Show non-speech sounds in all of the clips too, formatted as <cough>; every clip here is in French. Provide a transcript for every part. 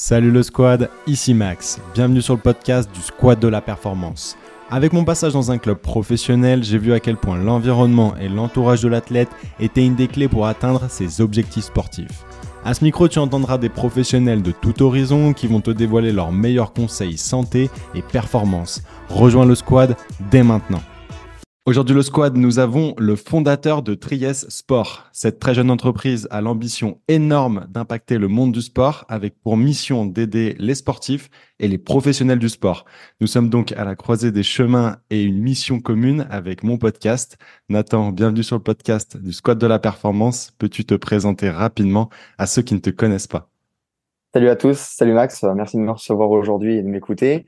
Salut le squad, ici Max. Bienvenue sur le podcast du Squad de la Performance. Avec mon passage dans un club professionnel, j'ai vu à quel point l'environnement et l'entourage de l'athlète étaient une des clés pour atteindre ses objectifs sportifs. À ce micro, tu entendras des professionnels de tout horizon qui vont te dévoiler leurs meilleurs conseils santé et performance. Rejoins le squad dès maintenant. Aujourd'hui, le squad, nous avons le fondateur de Tries Sport. Cette très jeune entreprise a l'ambition énorme d'impacter le monde du sport avec pour mission d'aider les sportifs et les professionnels du sport. Nous sommes donc à la croisée des chemins et une mission commune avec mon podcast. Nathan, bienvenue sur le podcast du squad de la performance. Peux-tu te présenter rapidement à ceux qui ne te connaissent pas? Salut à tous, salut Max, merci de me recevoir aujourd'hui et de m'écouter.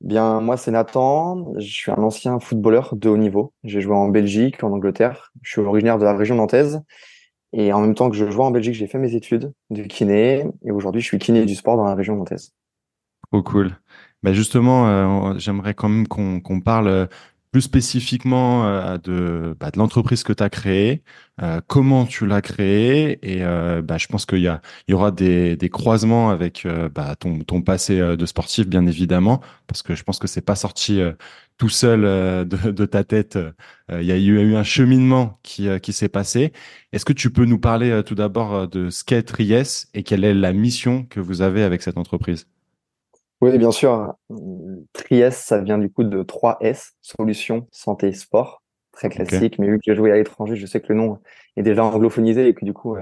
Bien, moi, c'est Nathan. Je suis un ancien footballeur de haut niveau. J'ai joué en Belgique, en Angleterre. Je suis originaire de la région nantaise. Et en même temps que je jouais en Belgique, j'ai fait mes études de kiné. Et aujourd'hui, je suis kiné du sport dans la région nantaise. Trop cool. Ben justement, euh, j'aimerais quand même qu'on parle euh, plus spécifiquement euh, de, bah, de l'entreprise que tu as créée, euh, comment tu l'as créée, et euh, bah, je pense qu'il y, a, il y aura des, des croisements avec bah, ton, ton passé de sportif, bien évidemment, parce que je pense que c'est pas sorti tout seul de, de, ta tête. Il y a eu, un cheminement qui, qui s'est passé. Est-ce que tu peux nous parler tout d'abord de Skate Ries et quelle est la mission que vous avez avec cette entreprise? Oui, bien sûr. Tries, ça vient du coup de 3S, solutions, santé, sport. Très classique, mais vu que j'ai joué à l'étranger, je sais que le nom est déjà anglophonisé et que du coup,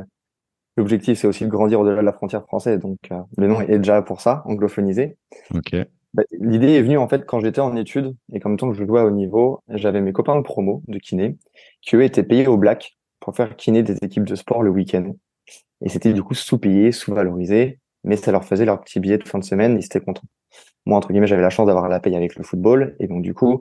l'objectif, c'est aussi de grandir au-delà de la frontière française. Donc, euh, le nom est déjà pour ça, anglophonisé. Ok. Bah, l'idée est venue en fait quand j'étais en études et comme temps que je jouais au niveau, j'avais mes copains de promo de kiné qui eux étaient payés au black pour faire kiné des équipes de sport le week-end. Et c'était du coup sous-payé, sous-valorisé mais ça leur faisait leur petit billet de fin de semaine, ils étaient contents. Moi, entre guillemets, j'avais la chance d'avoir la paye avec le football, et donc du coup,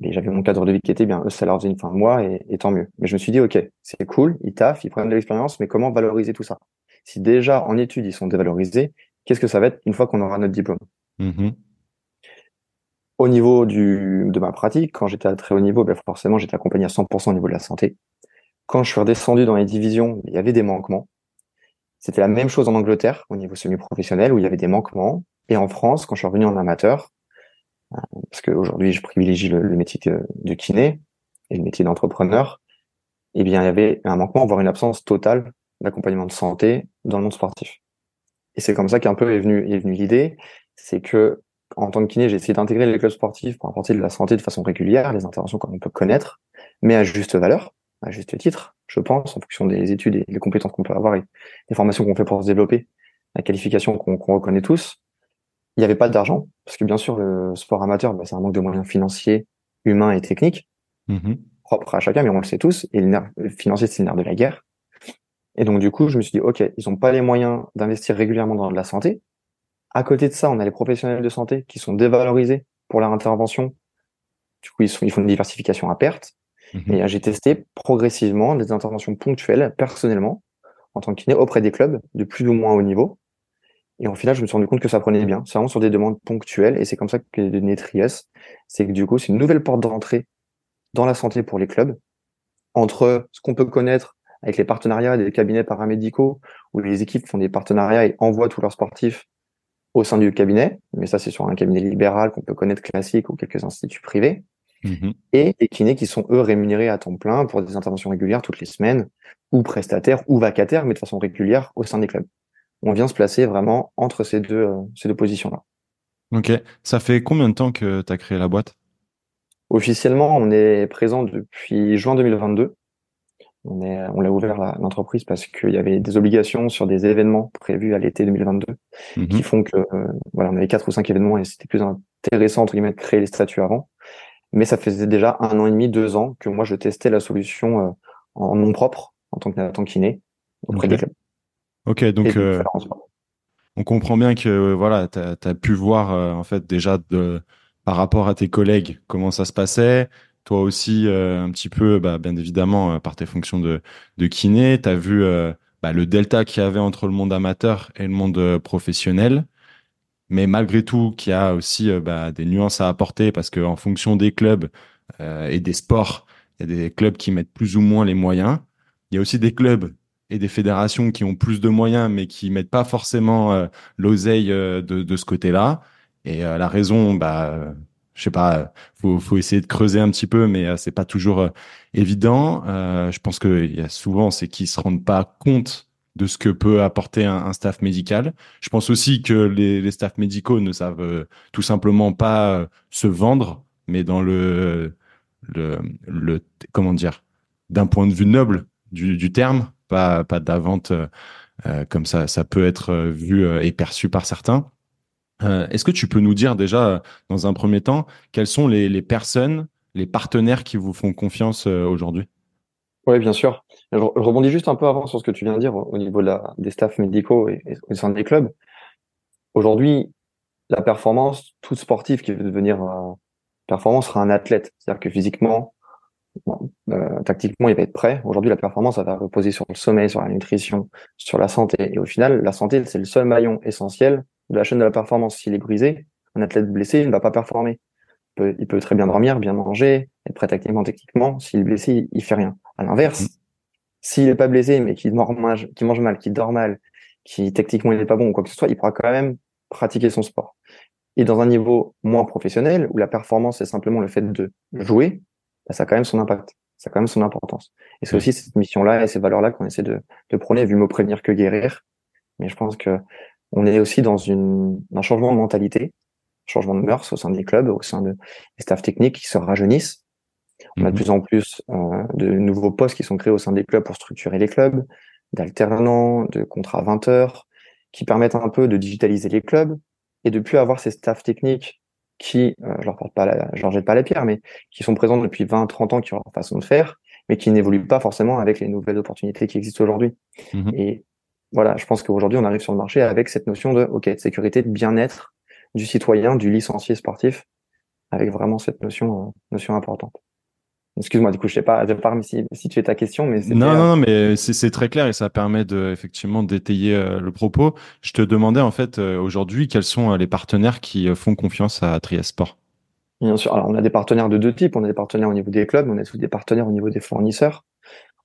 j'avais mon cadre de vie qui était bien. Eux, ça leur faisait une fin de mois, et, tant mieux. Mais je me suis dit, ok, c'est cool, ils taffent, ils prennent de l'expérience, mais comment valoriser tout ça? Si déjà en études ils sont dévalorisés, qu'est-ce que ça va être une fois qu'on aura notre diplôme? Mm-hmm. Au niveau du, de ma pratique, quand j'étais à très haut niveau, ben forcément, j'étais accompagné à 100% au niveau de la santé. Quand je suis redescendu dans les divisions, il y avait des manquements. C'était la même chose en Angleterre au niveau semi-professionnel où il y avait des manquements. Et en France, quand je suis revenu en amateur, euh, parce qu'aujourd'hui je privilégie le, métier de, kiné et le métier d'entrepreneur, eh bien il y avait un manquement, voire une absence totale d'accompagnement de santé dans le monde sportif. Et c'est comme ça qu'un peu est venu est venue l'idée, c'est que en tant que kiné, j'ai essayé d'intégrer les clubs sportifs pour apporter de la santé de façon régulière, les interventions qu'on peut connaître, mais à juste valeur, à juste titre, je pense, en fonction des études et des compétences qu'on peut avoir et des formations qu'on fait pour se développer, la qualification qu'on reconnaît tous. Il n'y avait pas d'argent, parce que bien sûr, le sport amateur, bah, c'est un manque de moyens financiers, humains et techniques, mm-hmm. propres à chacun, mais on le sait tous, et le nerf financier, c'est le nerf de la guerre. Et donc, du coup, je me suis dit, OK, ils n'ont pas les moyens d'investir régulièrement dans de la santé. À côté de ça, on a les professionnels de santé qui sont dévalorisés pour leur intervention. Du coup, ils, sont, ils font une diversification à perte. Mhm. Et j'ai testé progressivement des interventions ponctuelles, personnellement, en tant que kiné, auprès des clubs de plus ou moins haut niveau. Et au final, je me suis rendu compte que ça prenait bien. C'est vraiment sur des demandes ponctuelles. Et c'est comme ça que les données c'est que du coup, c'est une nouvelle porte d'entrée dans la santé pour les clubs, entre ce qu'on peut connaître avec les partenariats des cabinets paramédicaux, où les équipes font des partenariats et envoient tous leurs sportifs au sein du cabinet. Mais ça, c'est sur un cabinet libéral qu'on peut connaître classique ou quelques instituts privés. Mmh et les kinés qui sont eux rémunérés à temps plein pour des interventions régulières toutes les semaines, ou prestataires ou vacataires, mais de façon régulière au sein des clubs. On vient se placer vraiment entre ces deux, euh, ces deux positions-là. Ok. Ça fait combien de temps que tu as créé la boîte? Officiellement, on est présent depuis juin 2022. On, est, on l'a ouvert l'entreprise parce qu'il y avait des obligations sur des événements prévus à l'été 2022 mmh qui font que euh, voilà, on avait quatre ou cinq événements et c'était plus intéressant entre guillemets de créer les statuts avant. Mais ça faisait déjà un an et demi, deux ans que moi je testais la solution euh, en nom propre en tant que, kiné auprès des clubs. Ok, donc euh, on comprend bien que euh, voilà, tu as, pu voir en fait déjà de, par rapport à tes collègues comment ça se passait. Toi aussi, un petit peu, bah, bien évidemment, par tes fonctions de, de kiné, tu as vu bah, le delta qu'il y avait entre le monde amateur et le monde professionnel mais malgré tout, qu'il y a aussi euh, bah, des nuances à apporter parce qu'en fonction des clubs euh, et des sports, il y a des clubs qui mettent plus ou moins les moyens. Il y a aussi des clubs et des fédérations qui ont plus de moyens, mais qui mettent pas forcément l'oseille de, de, ce côté-là. Et la raison, bah, je sais pas, faut, faut essayer de creuser un petit peu, mais c'est pas toujours évident. je pense qu'il y a souvent, c'est qu'ils se rendent pas compte de ce que peut apporter un, staff médical. Je pense aussi que les, les staffs médicaux ne savent euh, tout simplement pas euh, se vendre, mais dans le, le, comment dire, d'un point de vue noble du, terme, pas, pas de vente euh, comme ça, ça peut être vu et perçu par certains. Est-ce que tu peux nous dire déjà, dans un premier temps, quelles sont les, les personnes, les partenaires qui vous font confiance aujourd'hui? Oui, bien sûr. Je, rebondis juste un peu avant sur ce que tu viens de dire au, niveau des staffs médicaux et, au sein des clubs. Aujourd'hui, la performance, tout sportif qui veut devenir euh, performant sera un athlète. C'est-à-dire que physiquement, euh, tactiquement, il va être prêt. Aujourd'hui, la performance, ça va reposer sur le sommeil, sur la nutrition, sur la santé. Et au final, la santé, c'est le seul maillon essentiel de la chaîne de la performance. S'il est brisé, un athlète blessé, il ne va pas performer. Il peut, il peut très bien dormir, bien manger, être prêt tactiquement, techniquement. S'il est blessé, il, il fait rien. À l'inverse, mm. S'il n'est pas blessé, mais qu'il mange, qui mange mal, qu'il dort mal, qui techniquement il n'est pas bon ou quoi que ce soit, il pourra quand même pratiquer son sport. Et dans un niveau moins professionnel, où la performance est simplement le fait de jouer, bah, ça a quand même son impact, ça a quand même son importance. Et c'est mm. aussi cette mission-là et ces valeurs-là qu'on essaie de, de prôner, vu me prévenir que guérir. Mais je pense que on est aussi dans une, un changement de mentalité, changement de mœurs au sein des clubs, au sein des staffs techniques qui se rajeunissent on a de mhm. plus en plus euh, de nouveaux postes qui sont créés au sein des clubs pour structurer les clubs, d'alternants, de contrats 20 heures, qui permettent un peu de digitaliser les clubs et de plus avoir ces staffs techniques qui, euh, je leur porte pas, la, je leur jette pas la pierre, mais qui sont présents depuis 20, 30 ans, qui ont leur façon de faire, mais qui n'évoluent pas forcément avec les nouvelles opportunités qui existent aujourd'hui. Mhm. Et voilà, je pense qu'aujourd'hui, on arrive sur le marché avec cette notion de, OK, de sécurité, de bien-être du citoyen, du licencié sportif, avec vraiment cette notion, euh, notion importante. Excuse-moi, du coup, je sais pas, je sais pas si, si tu es ta question, mais non, non, non, mais c'est très clair et ça permet de effectivement d'étayer euh, le propos. Je te demandais en fait euh, aujourd'hui quels sont euh, les partenaires qui font confiance à Triesport? Bien sûr. Alors, on a des partenaires de deux types. On a des partenaires au niveau des clubs, on a aussi des partenaires au niveau des fournisseurs.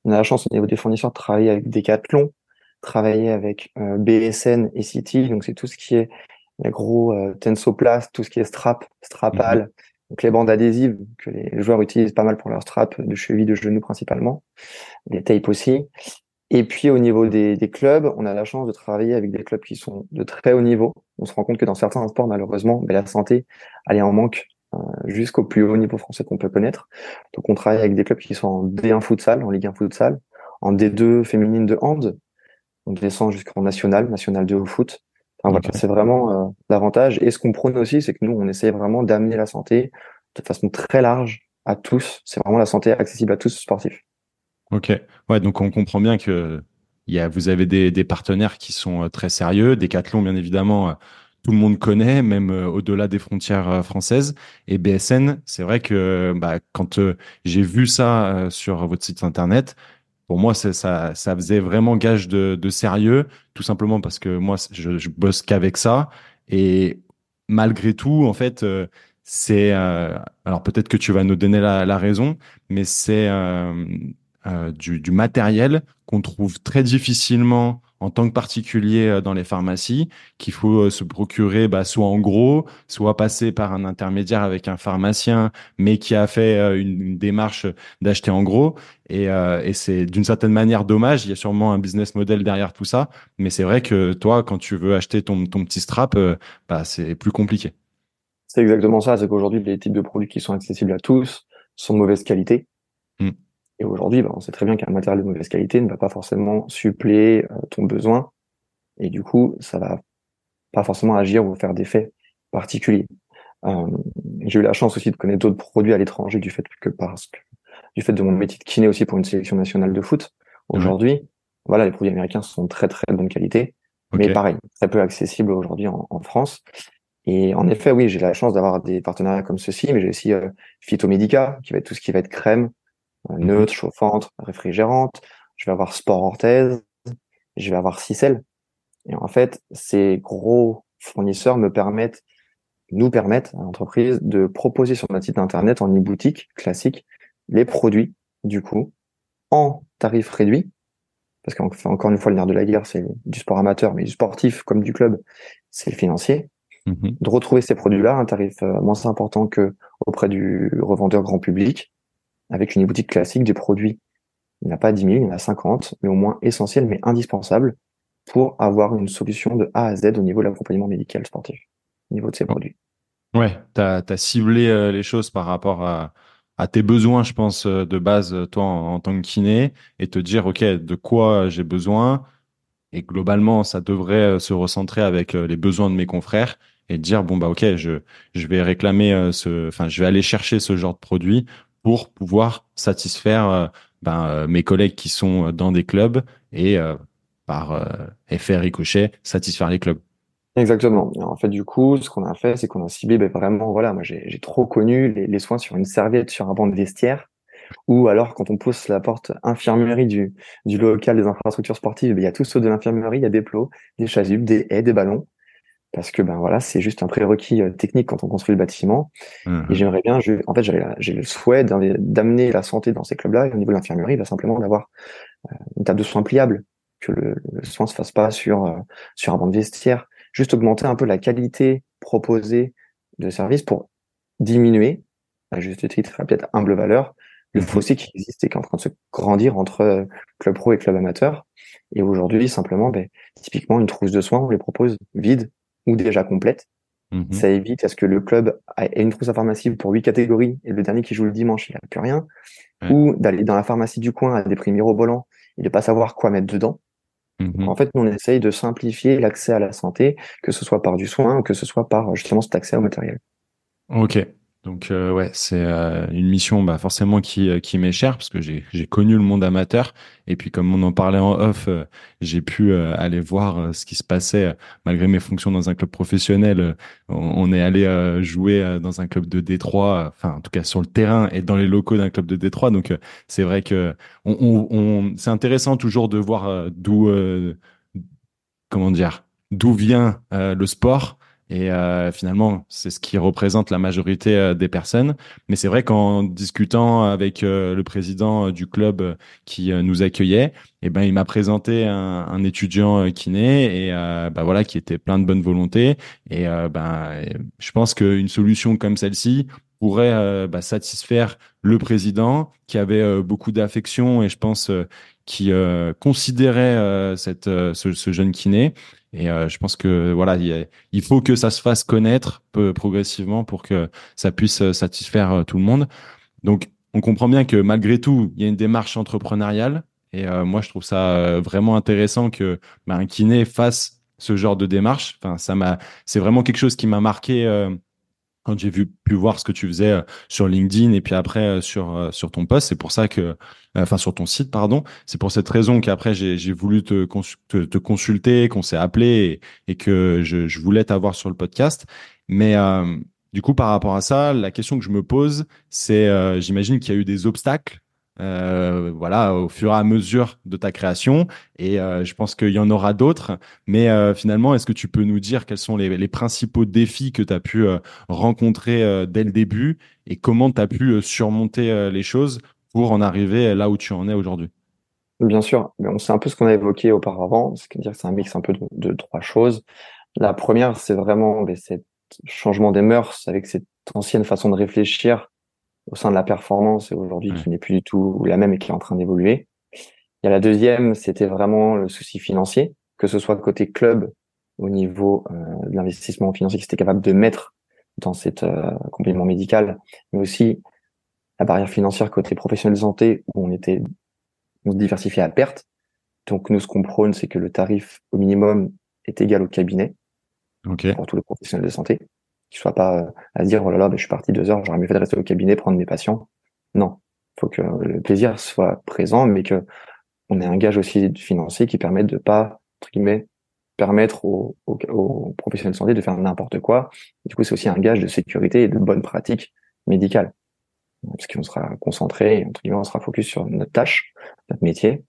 On a la chance au niveau des fournisseurs de travailler avec Decathlon, travailler avec BSN et City. Donc, c'est tout ce qui est les gros Tensoplast, tout ce qui est strap, strapal. Mhm. Donc les bandes adhésives que les joueurs utilisent pas mal pour leur strap de cheville, de genou principalement, des tapes aussi. Et puis au niveau des, clubs, on a la chance de travailler avec des clubs qui sont de très haut niveau. On se rend compte que dans certains sports, malheureusement, ben, la santé, elle est en manque euh, jusqu'au plus haut niveau français qu'on peut connaître. Donc on travaille avec des clubs qui sont en D1 futsal, en Ligue 1 futsal, en D2 féminine de hand. On descend jusqu'en national, national 2 au foot. C'est vraiment euh, l'avantage. Et ce qu'on prône aussi, c'est que nous, on essaie vraiment d'amener la santé de façon très large à tous. C'est vraiment la santé accessible à tous sportifs. Ok. Ouais, donc on comprend bien que y a, vous avez des, des partenaires qui sont euh, très sérieux. Decathlon, bien évidemment, euh, tout le monde connaît, même au-delà des frontières françaises. Et BSN, c'est vrai que bah, quand j'ai vu ça sur votre site internet, pour moi, ça, ça faisait vraiment gage de, de, sérieux, tout simplement parce que moi, je, je bosse qu'avec ça. Et malgré tout, en fait, euh, c'est euh, alors peut-être que tu vas nous donner la, la raison, mais c'est euh, euh du, du, matériel qu'on trouve très difficilement en tant que particulier euh, dans les pharmacies qu'il faut euh, se procurer bah, soit en gros, soit passer par un intermédiaire avec un pharmacien, mais qui a fait euh, une, démarche d'acheter en gros. Et, et c'est d'une certaine manière dommage. Il y a sûrement un business model derrière tout ça, mais c'est vrai que toi, quand tu veux acheter ton, ton petit strap, bah, c'est plus compliqué. C'est exactement ça. C'est qu'aujourd'hui, les types de produits qui sont accessibles à tous sont de mauvaise qualité. Et aujourd'hui, ben, on sait très bien qu'un matériel de mauvaise qualité ne va pas forcément suppléer euh, ton besoin. Et du coup, ça va pas forcément agir ou faire d'effets particuliers. Euh, j'ai eu la chance aussi de connaître d'autres produits à l'étranger du fait que parce que du fait de mon métier de kiné aussi pour une sélection nationale de foot. Aujourd'hui, voilà, les produits américains sont très très bonne qualité, mais pareil, très peu accessibles aujourd'hui en, France. Et en effet, oui, j'ai la chance d'avoir des partenariats comme ceci, mais j'ai aussi euh, Phytomédica, qui va être tout ce qui va être crème. Neutre, chauffante, réfrigérante. Je vais avoir sport orthèse. Je vais avoir Cicel. Et en fait, ces gros fournisseurs me permettent, nous permettent à l'entreprise de proposer sur notre site internet en e-boutique classique les produits, du coup, en tarif réduit parce qu'encore une fois, le nerf de la guerre, c'est du sport amateur, mais du sportif comme du club, c'est le financier. Mhm. De retrouver ces produits-là à un tarif euh, moins important que auprès du revendeur grand public, avec une boutique classique des produits. Il n'y en a pas 10 000, il y en a 50, mais au moins essentiels, mais indispensables pour avoir une solution de A à Z au niveau de l'accompagnement médical sportif, au niveau de ces produits. Ouais, tu as, ciblé euh, les choses par rapport à, à tes besoins, je pense, euh, de base, euh, toi, en, tant que kiné, et te dire, OK, de quoi j'ai besoin. Et globalement, ça devrait se recentrer avec les besoins de mes confrères et dire, bon, bah, OK, je, je vais réclamer ce, enfin, je vais aller chercher ce genre de produit pour pouvoir satisfaire ben, mes collègues qui sont dans des clubs et par effet ricochet, satisfaire les clubs. Exactement. en fait, du coup, ce qu'on a fait, c'est qu'on a ciblé ben, vraiment, voilà, moi j'ai trop connu les, soins sur une serviette, sur un banc de vestiaire, ou alors quand on pousse la porte infirmerie du, du local des infrastructures sportives, ben, il y a tout ceux de l'infirmerie, il y a des plots, des chasubles, des haies, des ballons, parce que ben voilà, c'est juste un prérequis euh, technique quand on construit le bâtiment. Mmh et j'aimerais bien, je, en fait, j'ai le souhait d'amener la santé dans ces clubs-là, et au niveau de l'infirmerie, ben, simplement d'avoir euh, une table de soins pliable, que le, le soin se fasse pas sur euh, sur un banc de vestiaire, juste augmenter un peu la qualité proposée de service pour diminuer, à juste titre, à peut-être humble valeur, le mhm. fossé qui existe et qui est en train de se grandir entre club pro et club amateur. Et aujourd'hui, simplement, ben, typiquement, une trousse de soins, on les propose vide ou déjà complète. Mhm. Ça évite à ce que le club ait une trousse à pharmacie pour huit catégories et le dernier qui joue le dimanche, il n'y a plus rien. Ou d'aller dans la pharmacie du coin à des prix mirobolants et de pas savoir quoi mettre dedans. Mmh en fait, nous, on essaye de simplifier l'accès à la santé, que ce soit par du soin ou que ce soit par justement cet accès au matériel. Ok. Donc euh, ouais, c'est euh, une mission bah, forcément qui, euh, qui m'est chère parce que j'ai connu le monde amateur et puis comme on en parlait en off, j'ai pu aller voir ce qui se passait malgré mes fonctions dans un club professionnel. On, est allé jouer dans un club de Détroit, enfin en tout cas sur le terrain et dans les locaux d'un club de Détroit. Donc c'est vrai que on, on c'est intéressant toujours de voir d'où comment dire d'où vient le sport et euh, finalement, c'est ce qui représente la majorité euh, des personnes. Mais c'est vrai qu'en discutant avec euh, le président du club qui nous accueillait, eh ben, il m'a présenté un, un, étudiant kiné et bah voilà qui était plein de bonne volonté. Et ben, je pense qu'une solution comme celle-ci pourrait bah, satisfaire le président qui avait beaucoup d'affection et je pense qui considérait cette ce, ce jeune kiné et euh, je pense que voilà, il, faut que ça se fasse connaître peu, progressivement pour que ça puisse euh, satisfaire euh, tout le monde. Donc, on comprend bien que malgré tout, il y a une démarche entrepreneuriale. Et moi, je trouve ça vraiment intéressant que bah, un kiné fasse ce genre de démarche. Enfin, ça m'a, c'est vraiment quelque chose qui m'a marqué quand j'ai vu pu voir ce que tu faisais euh, sur LinkedIn et puis après euh, sur euh, sur ton poste, c'est pour ça que enfin sur ton site pardon, c'est pour cette raison qu'après j'ai j'ai voulu te, te, consulter, qu'on s'est appelé et, et, que je, je voulais t'avoir sur le podcast. Mais du coup par rapport à ça, la question que je me pose, c'est j'imagine qu'il y a eu des obstacles euh, voilà, au fur et à mesure de ta création. Et euh, je pense qu'il y en aura d'autres. Mais euh, finalement, est-ce que tu peux nous dire quels sont les, principaux défis que tu as pu rencontrer dès le début et comment tu as pu surmonter les choses pour en arriver là où tu en es aujourd'hui? Bien sûr, c'est un peu ce qu'on a évoqué auparavant, c'est-à-dire que c'est un mix un peu de, trois choses. La première, c'est vraiment ce changement des mœurs avec cette ancienne façon de réfléchir au sein de la performance et aujourd'hui qui n'est plus du tout la même et qui est en train d'évoluer. Il y a la deuxième, c'était vraiment le souci financier, que ce soit côté club au niveau euh, de l'investissement financier qui était capable de mettre dans cet euh, complément médical, mais aussi la barrière financière côté professionnel de santé où on était on se diversifiait à perte. Donc nous ce qu'on prône c'est que le tarif au minimum est égal au cabinet okay. pour tous les professionnels de santé ne soit pas euh, à dire oh là là, je suis parti deux heures, j'aurais mieux fait de rester au cabinet prendre mes patients. Non, faut que le plaisir soit présent, mais que on ait un gage aussi financier qui permette de pas entre guillemets permettre aux, professionnels de santé de faire n'importe quoi. du coup, c'est aussi un gage de sécurité et de bonnes pratiques médicales. Parce qu'on sera concentré, entre guillemets, on sera focus sur notre tâche, notre métier.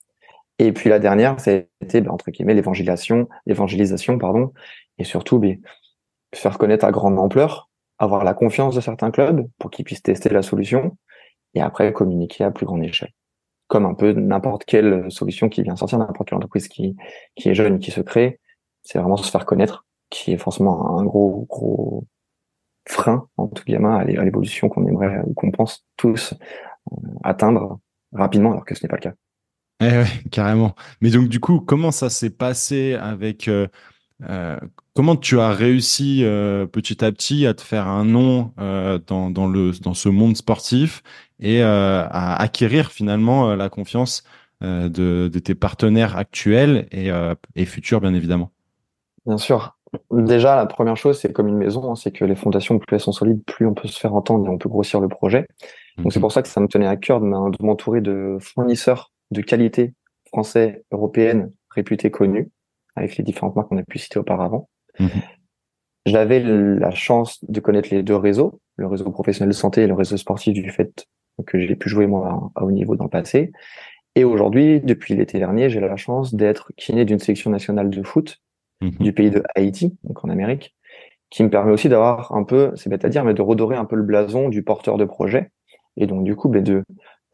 Et puis la dernière, c'était ben, entre guillemets l'évangélisation, l'évangélisation, pardon, et surtout ben, faire connaître à grande ampleur, avoir la confiance de certains clubs pour qu'ils puissent tester la solution et après communiquer à plus grande échelle. comme un peu n'importe quelle solution qui vient sortir, n'importe quelle entreprise qui, qui est jeune, qui se crée, c'est vraiment se faire connaître, qui est forcément un gros, gros frein, en tout cas, à l'évolution qu'on aimerait ou qu'on pense tous euh, atteindre rapidement, alors que ce n'est pas le cas. Eh ouais, carrément. Mais donc, du coup, comment ça s'est passé avec. Euh, euh, comment tu as réussi petit à petit à te faire un nom dans, dans, le, dans ce monde sportif et à acquérir finalement la confiance de, de, tes partenaires actuels et, et futurs, bien évidemment? Bien sûr. Déjà, la première chose, c'est comme une maison, hein, c'est que les fondations, plus elles sont solides, plus on peut se faire entendre et on peut grossir le projet. Donc c'est mhm. pour ça que ça me tenait à cœur de m'entourer de fournisseurs de qualité français, européenne, réputés, connus, avec les différentes marques qu'on a pu citer auparavant. Mhm. J'avais la chance de connaître les deux réseaux, le réseau professionnel de santé et le réseau sportif du fait que j'ai pu jouer moi à haut niveau dans le passé. Et aujourd'hui, depuis l'été dernier, j'ai la chance d'être kiné d'une sélection nationale de foot Mhm. du pays de Haïti, donc en Amérique, qui me permet aussi d'avoir un peu, c'est bête à dire, mais de redorer un peu le blason du porteur de projet. Et donc, du coup, ben, de,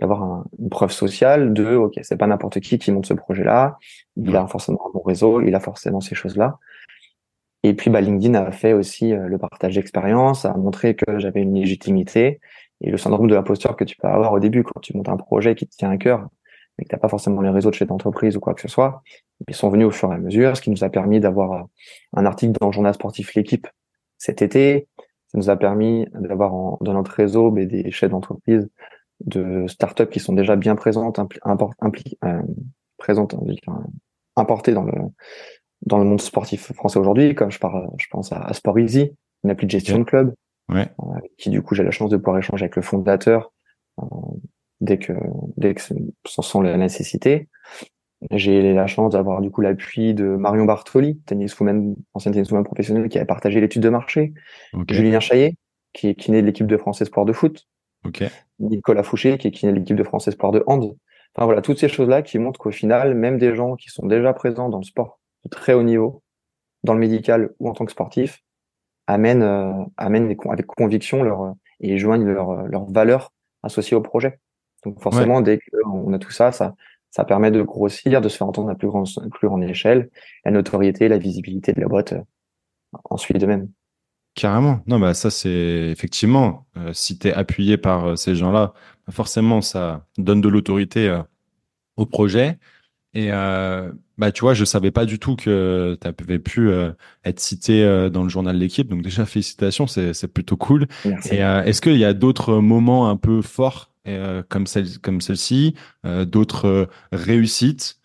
d'avoir une preuve sociale de, OK, c'est pas n'importe qui qui monte ce projet-là. Il a forcément un bon réseau, il a forcément ces choses-là. Et puis, bah, LinkedIn a fait aussi euh, le partage d'expérience, a montré que j'avais une légitimité. Et le syndrome de l'imposteur que tu peux avoir au début quand tu montes un projet qui te tient à cœur, mais que t'as pas forcément les réseaux de chez d'entreprise ou quoi que ce soit, ils sont venus au fur et à mesure, ce qui nous a permis d'avoir euh, un article dans le journal sportif L'équipe cet été. Ça nous a permis d'avoir dans notre réseau mais, des chefs d'entreprise de startups qui sont déjà bien présentes, impli, euh, présentes, importées dans le dans le monde sportif français aujourd'hui, comme je parle, je pense à, Sport Easy, une appli de gestion de club, ouais. euh, qui du coup j'ai la chance de pouvoir échanger avec le fondateur euh, dès que dès que ce sont la nécessité. J'ai la chance d'avoir du coup l'appui de Marion Bartoli, tenniswoman, ancienne tenniswoman professionnelle qui a partagé l'étude de marché. Julien Chaillet, qui est kiné de l'équipe de France Espoir de foot. Nicolas Fouché, qui est kiné de l'équipe de France Espoir de hand. Enfin voilà, toutes ces choses-là qui montrent qu'au final, même des gens qui sont déjà présents dans le sport de très haut niveau, dans le médical ou en tant que sportif, amènent, euh, amènent avec conviction leur, et joignent leurs leur valeurs associées au projet. Donc forcément, dès qu'on a tout ça, ça, ça permet de grossir, de se faire entendre à plus, grand, plus grande échelle, la notoriété, la visibilité de la boîte euh, ensuite de même. Carrément. Non, bah ça c'est effectivement, euh, si tu es appuyé par euh, ces gens-là, bah, forcément ça donne de l'autorité au projet. Et bah tu vois, je savais pas du tout que tu avais pu être cité dans le journal de l'équipe. Donc déjà félicitations, c'est plutôt cool. Merci. Et est-ce qu'il y a d'autres moments un peu forts euh, comme celle comme celle-ci, euh, d'autres euh, réussites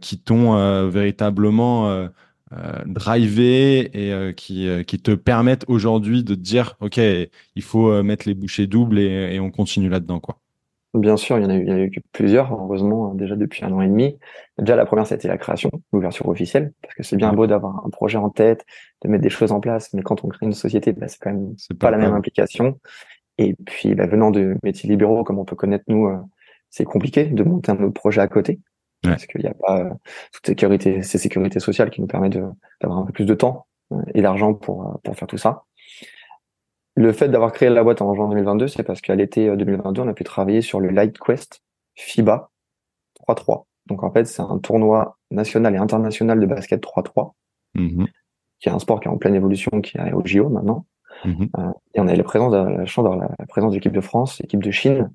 qui t'ont véritablement drivé et qui, qui te permettent aujourd'hui de te dire ok il faut mettre les bouchées doubles et, et on continue là-dedans quoi. Bien sûr, il y en a eu, il y a eu plusieurs, heureusement, déjà depuis un an et demi. Déjà, la première, c'était la création, l'ouverture officielle, parce que c'est bien beau d'avoir un projet en tête, de mettre des choses en place, mais quand on crée une société, bah, c'est quand même pas, pas, la même implication. Et puis, bah, venant de métiers libéraux, comme on peut connaître nous, euh, c'est compliqué de monter un autre projet à côté. Parce qu'il n'y a pas euh, toute sécurité, ces sécurités sociales qui nous permettent d'avoir un peu plus de temps euh, et d'argent pour, pour faire tout ça. Le fait d'avoir créé la boîte en juin 2022, c'est parce qu'à l'été 2022, on a pu travailler sur le Light Quest FIBA 3-3. Donc en fait, c'est un tournoi national et international de basket 3-3, mmh qui est un sport qui est en pleine évolution, qui est au JO maintenant. Euh, et on a la présence, la chance d'avoir la présence de l'équipe de France, l'équipe de Chine.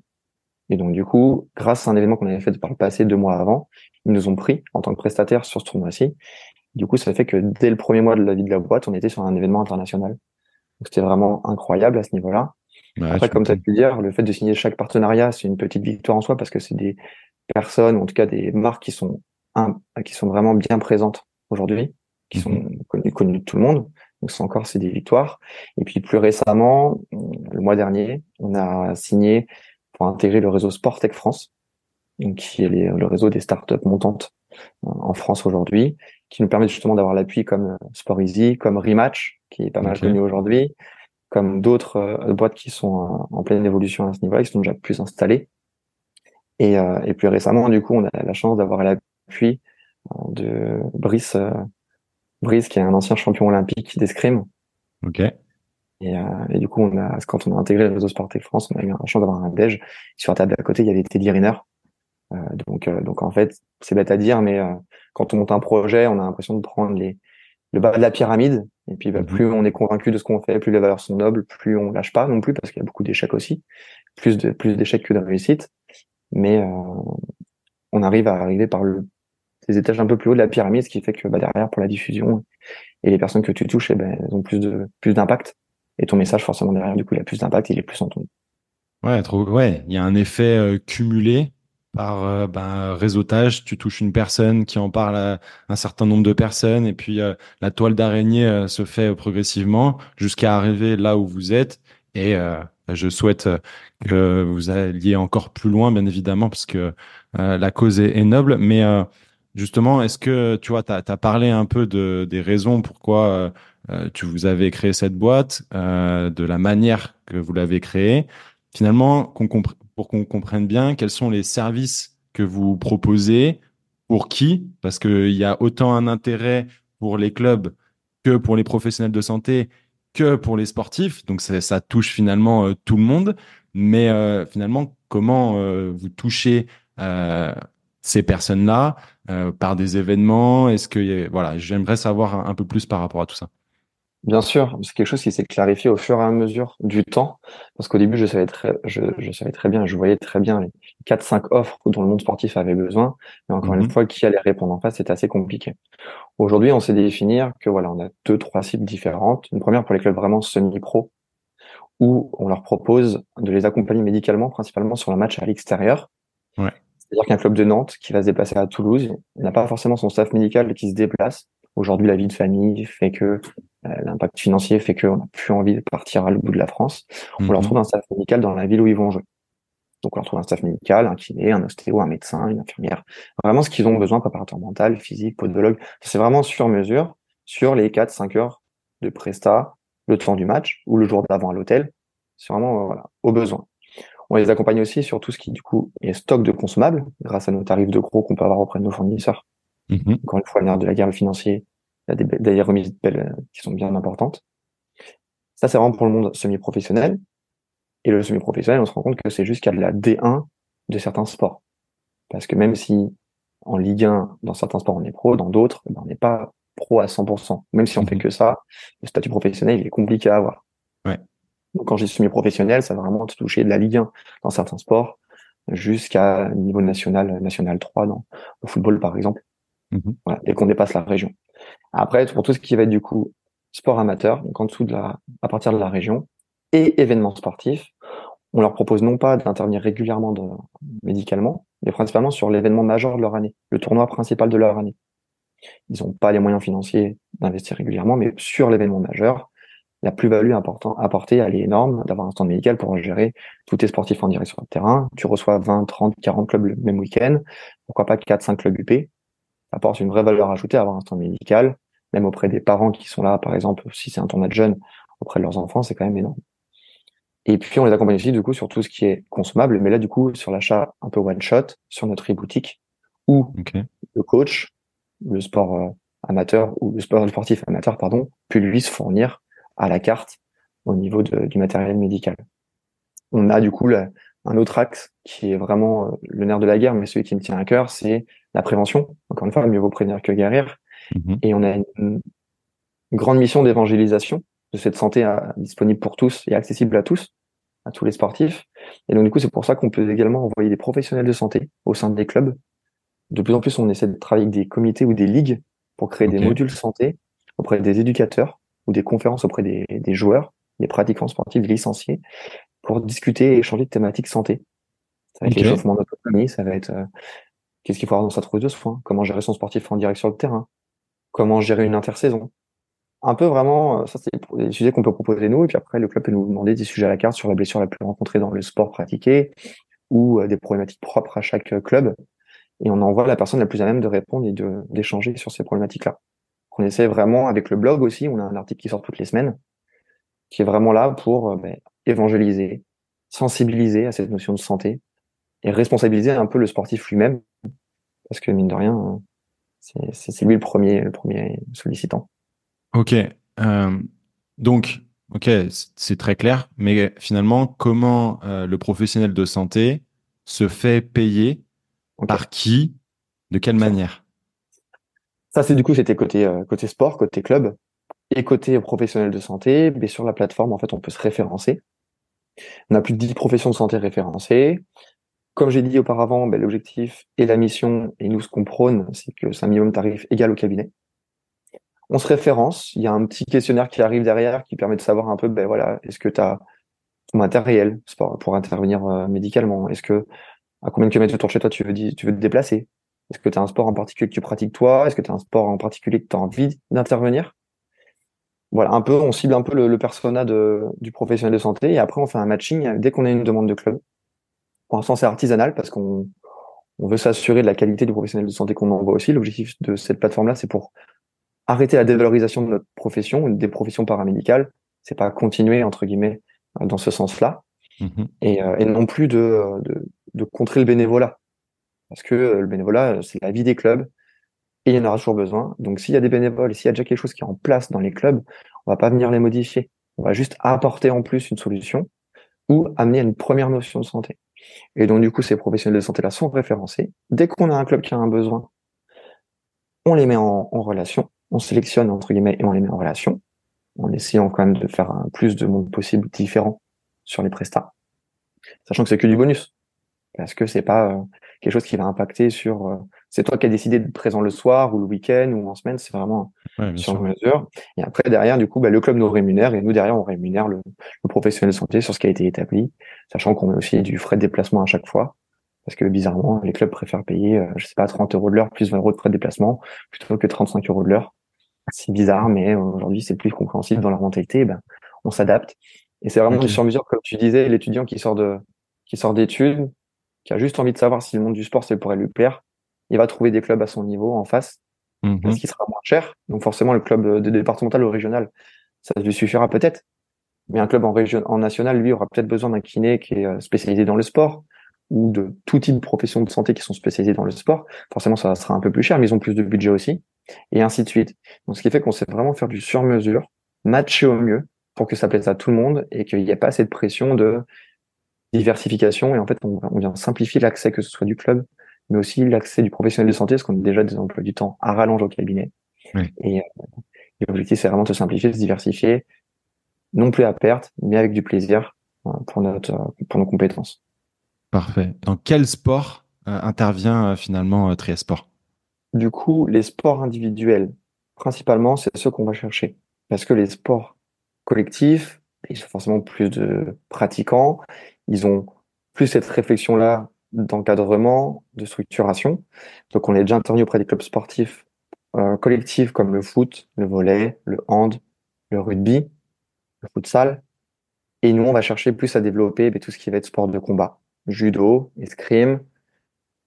Et donc, du coup, grâce à un événement qu'on avait fait par le passé deux mois avant, ils nous ont pris en tant que prestataires sur ce tournoi-ci. Du coup, ça fait que dès le premier mois de la vie de la boîte, on était sur un événement international. Donc, c'était vraiment incroyable à ce niveau-là. Après, comme tu as pu dire, le fait de signer chaque partenariat, c'est une petite victoire en soi parce que c'est des personnes, ou en tout cas des marques qui sont, qui sont vraiment bien présentes aujourd'hui, qui mhm. sont connues, connues de tout le monde. Donc c'est encore c'est des victoires. Et puis plus récemment, le mois dernier, on a signé pour intégrer le réseau Sportec France, donc qui est le réseau des startups montantes euh, en France aujourd'hui, qui nous permet justement d'avoir l'appui comme Sport Easy, comme Rematch, qui est pas mal connu aujourd'hui, comme d'autres euh, boîtes qui sont en pleine évolution à ce niveau-là, qui sont déjà plus installées. Et, euh, et plus récemment, du coup, on a la chance d'avoir l'appui de Brice Brice, qui est un ancien champion olympique d'escrime. Ok. Et, euh, et, du coup, on a, quand on a intégré le réseau Sportif France, on a eu la chance d'avoir un déj. Sur la table à côté, il y avait Teddy Riner, donc, donc en fait, c'est bête à dire, mais quand on monte un projet, on a l'impression de prendre les, le bas de la pyramide. Et puis, bah, mmh plus on est convaincu de ce qu'on fait, plus les valeurs sont nobles, plus on lâche pas non plus, parce qu'il y a beaucoup d'échecs aussi, plus de plus d'échecs que de réussites. Mais on arrive à arriver par le des étages un peu plus haut de la pyramide, ce qui fait que bah, derrière, pour la diffusion et les personnes que tu touches, eh ben, elles ont plus de plus d'impact. Et ton message, forcément, derrière, du coup, il a plus d'impact, il est plus entendu. Ouais, trop, ouais, il y a un effet euh, cumulé par euh, ben, réseautage. Tu touches une personne qui en parle à un certain nombre de personnes, et puis euh, la toile d'araignée se fait progressivement jusqu'à arriver là où vous êtes. Et je souhaite que vous alliez encore plus loin, bien évidemment, parce que la cause est, est noble. Mais Justement, est-ce que tu vois, tu as, parlé un peu de, des raisons pourquoi euh, euh, tu vous avez créé cette boîte, euh, de la manière que vous l'avez créée. Finalement, pour qu'on comprenne bien, quels sont les services que vous proposez, pour qui? Parce qu'il y a autant un intérêt pour les clubs que pour les professionnels de santé, que pour les sportifs. Donc ça touche finalement tout le monde. Mais finalement, comment vous touchez ces personnes-là euh, par des événements? Est-ce que voilà, j'aimerais savoir un, peu plus par rapport à tout ça. Bien sûr, c'est quelque chose qui s'est clarifié au fur et à mesure du temps, parce qu'au début, je savais très, je, savais très bien, je voyais très bien les 4-5 offres dont le monde sportif avait besoin, mais encore une mhm. fois, qui allait répondre en face, c'était assez compliqué. Aujourd'hui, on sait définir que voilà, on a deux, trois cibles différentes. Une première pour les clubs vraiment semi-pro, où on leur propose de les accompagner médicalement, principalement sur le match à l'extérieur. Ouais. C'est-à-dire qu'un club de Nantes qui va se déplacer à Toulouse n'a pas forcément son staff médical qui se déplace. Aujourd'hui, la vie de famille fait que l'impact financier fait qu'on n'a plus envie de partir à l'autre bout de la France. On leur mhm. trouve un staff médical dans la ville où ils vont jouer. Donc on leur trouve un staff médical, un kiné, un ostéo, un médecin, une infirmière. Vraiment ce qu'ils ont besoin, préparateur mental, physique, podologue. C'est vraiment sur mesure, sur les 4-5 heures de presta, le temps du match ou le jour d'avant à l'hôtel. C'est vraiment euh, voilà, au besoin. On les accompagne aussi sur tout ce qui, du coup, est stock de consommables, grâce à nos tarifs de gros qu'on peut avoir auprès de nos fournisseurs. Mhm. Encore une fois, le nerf de la guerre financier, il y a des, remises euh, qui sont bien importantes. Ça, c'est vraiment pour le monde semi-professionnel. Et le semi-professionnel, on se rend compte que c'est jusqu'à de la D1 de certains sports. Parce que même si en Ligue 1, dans certains sports, on est pro, dans d'autres, ben, on n'est pas pro à 100%. Même si on fait mhm. que ça, le statut professionnel, il est compliqué à avoir. Ouais. Donc, quand j'ai semi-professionnel, ça va vraiment te toucher de la Ligue 1 dans certains sports jusqu'à niveau national, national 3 dans le football, par exemple. Mhm. Voilà, dès qu'on dépasse la région. Après, pour tout ce qui va être du coup sport amateur, donc en dessous de la, à partir de la région, et événements sportifs, on leur propose non pas d'intervenir régulièrement de, médicalement, mais principalement sur l'événement majeur de leur année, le tournoi principal de leur année. Ils n'ont pas les moyens financiers d'investir régulièrement, mais sur l'événement majeur, la plus-value apportée, elle est énorme d'avoir un stand médical pour gérer tous tes sportifs en direct sur le terrain. Tu reçois 20, 30, 40 clubs le même week-end. Pourquoi pas 4, 5 clubs UP? Apporte une vraie valeur ajoutée à avoir un stand médical, même auprès des parents qui sont là, par exemple, si c'est un tournoi de jeunes, auprès de leurs enfants, c'est quand même énorme. Et puis, on les accompagne aussi, du coup, sur tout ce qui est consommable, mais là, du coup, sur l'achat un peu one shot, sur notre e-boutique, où le coach, le sport euh, amateur, ou le sport sportif amateur, pardon, peut lui se fournir à la carte au niveau du matériel médical. On a du coup un autre axe qui est vraiment euh, le nerf de la guerre, mais celui qui me tient à cœur, c'est la prévention. Encore une fois, mieux vaut prévenir que guérir. Mhm. Et on a une, grande mission d'évangélisation de cette santé euh, disponible pour tous et accessible à tous, à tous les sportifs. Et donc du coup, c'est pour ça qu'on peut également envoyer des professionnels de santé au sein des clubs. De plus en plus, on essaie de travailler avec des comités ou des ligues pour créer des modules santé auprès des éducateurs ou des conférences auprès des, des joueurs, des pratiquants sportifs licenciés, pour discuter et échanger de thématiques santé. Ça va être l'échauffement d'autonomie, ça va être euh, qu'est-ce qu'il faut avoir dans sa trousse de soins, comment gérer son sportif en direct sur le terrain, comment gérer une intersaison. Un peu vraiment, euh, ça c'est des sujets qu'on peut proposer nous, et puis après le club peut nous demander des sujets à la carte sur la blessure la plus rencontrée dans le sport pratiqué, ou euh, des problématiques propres à chaque club, et on envoie la personne la plus à même de répondre et d'échanger sur ces problématiques-là qu'on essaie vraiment avec le blog aussi. On a un article qui sort toutes les semaines, qui est vraiment là pour euh, ben, évangéliser, sensibiliser à cette notion de santé et responsabiliser un peu le sportif lui-même, parce que mine de rien, c'est lui le premier, le premier sollicitant. Ok, euh, donc ok, c'est très clair, mais finalement, comment euh, le professionnel de santé se fait payer Par qui De quelle manière? Ça, c'est du coup, c'était côté, euh, côté sport, côté club et côté professionnel de santé. Mais sur la plateforme, en fait, on peut se référencer. On a plus de 10 professions de santé référencées. Comme j'ai dit auparavant, ben, l'objectif et la mission, et nous, ce qu'on prône, c'est que c'est un minimum tarif égal au cabinet. On se référence. Il y a un petit questionnaire qui arrive derrière qui permet de savoir un peu, ben voilà, est-ce que tu as ton matériel pour intervenir euh, médicalement? Est-ce que à combien de kilomètres autour de chez toi tu veux, tu veux te déplacer? Est-ce que tu as un sport en particulier que tu pratiques toi? Est-ce que tu as un sport en particulier que tu as envie d'intervenir? Voilà, un peu, on cible un peu le, persona de, du professionnel de santé et après on fait un matching dès qu'on a une demande de club. Pour l'instant, c'est artisanal parce qu'on on veut s'assurer de la qualité du professionnel de santé qu'on envoie aussi. L'objectif de cette plateforme-là, c'est pour arrêter la dévalorisation de notre profession, des professions paramédicales. C'est pas continuer entre guillemets dans ce sens-là, mmh et, euh, et, non plus de, de, de, contrer le bénévolat, parce que euh, le bénévolat, c'est la vie des clubs, il y en aura toujours besoin. Donc s'il y a des bénévoles s'il y a déjà quelque chose qui est en place dans les clubs, on va pas venir les modifier. On va juste apporter en plus une solution ou amener une première notion de santé. Et donc du coup, ces professionnels de santé-là sont référencés. Dès qu'on a un club qui a un besoin, on les met en, en relation, on sélectionne entre guillemets et on les met en relation en essayant quand même de faire un plus de monde possible différent sur les prestats, sachant que c'est que du bonus, parce que c'est pas euh, quelque chose qui va impacter sur. Euh, c'est toi qui as décidé de présent le soir ou le week-end ou en semaine, c'est vraiment sur mesure. Et après derrière, du coup, bah, le club nous rémunère et nous derrière on rémunère le, le professionnel de santé sur ce qui a été établi, sachant qu'on met aussi du frais de déplacement à chaque fois. Parce que bizarrement, les clubs préfèrent payer, euh, je sais pas, 30 euros de l'heure plus 20 euros de frais de déplacement plutôt que 35 euros de l'heure c'est bizarre, mais aujourd'hui c'est plus compréhensible dans leur mentalité. Ben, on s'adapte. Et c'est vraiment okay. sur mesure, comme tu disais, l'étudiant qui sort de, qui sort d'études, qui a juste envie de savoir si le monde du sport ça pourrait lui plaire, il va trouver des clubs à son niveau en face, mmh parce qu'il sera moins cher. Donc forcément le club de départemental ou régional, ça lui suffira peut-être. Mais un club en région, en national, lui, aura peut-être besoin d'un kiné qui est euh, spécialisé dans le sport ou de tout type de professions de santé qui sont spécialisées dans le sport. Forcément, ça sera un peu plus cher, mais ils ont plus de budget aussi et ainsi de suite. Donc, ce qui fait qu'on sait vraiment faire du sur-mesure, matcher au mieux pour que ça plaise à tout le monde et qu'il n'y ait pas cette pression de diversification. Et en fait, on, vient simplifier l'accès, que ce soit du club, mais aussi l'accès du professionnel de santé, parce qu'on a déjà des emplois du temps à rallonge au cabinet. Et, euh, l'objectif, c'est vraiment de simplifier, de se diversifier, non plus à perte, mais avec du plaisir euh, pour, notre, pour nos compétences. Parfait. Dans quel sport euh, intervient euh, finalement euh, Triesport? Du coup, les sports individuels, principalement, c'est ceux qu'on va chercher. Parce que les sports collectifs, ils ont forcément plus de pratiquants, ils ont plus cette réflexion-là d'encadrement, de structuration. Donc, on est déjà intervenu auprès des clubs sportifs euh, collectifs comme le foot, le volley, le hand, le rugby, le futsal. Et nous, on va chercher plus à développer tout ce qui va être sport de combat, judo, escrime.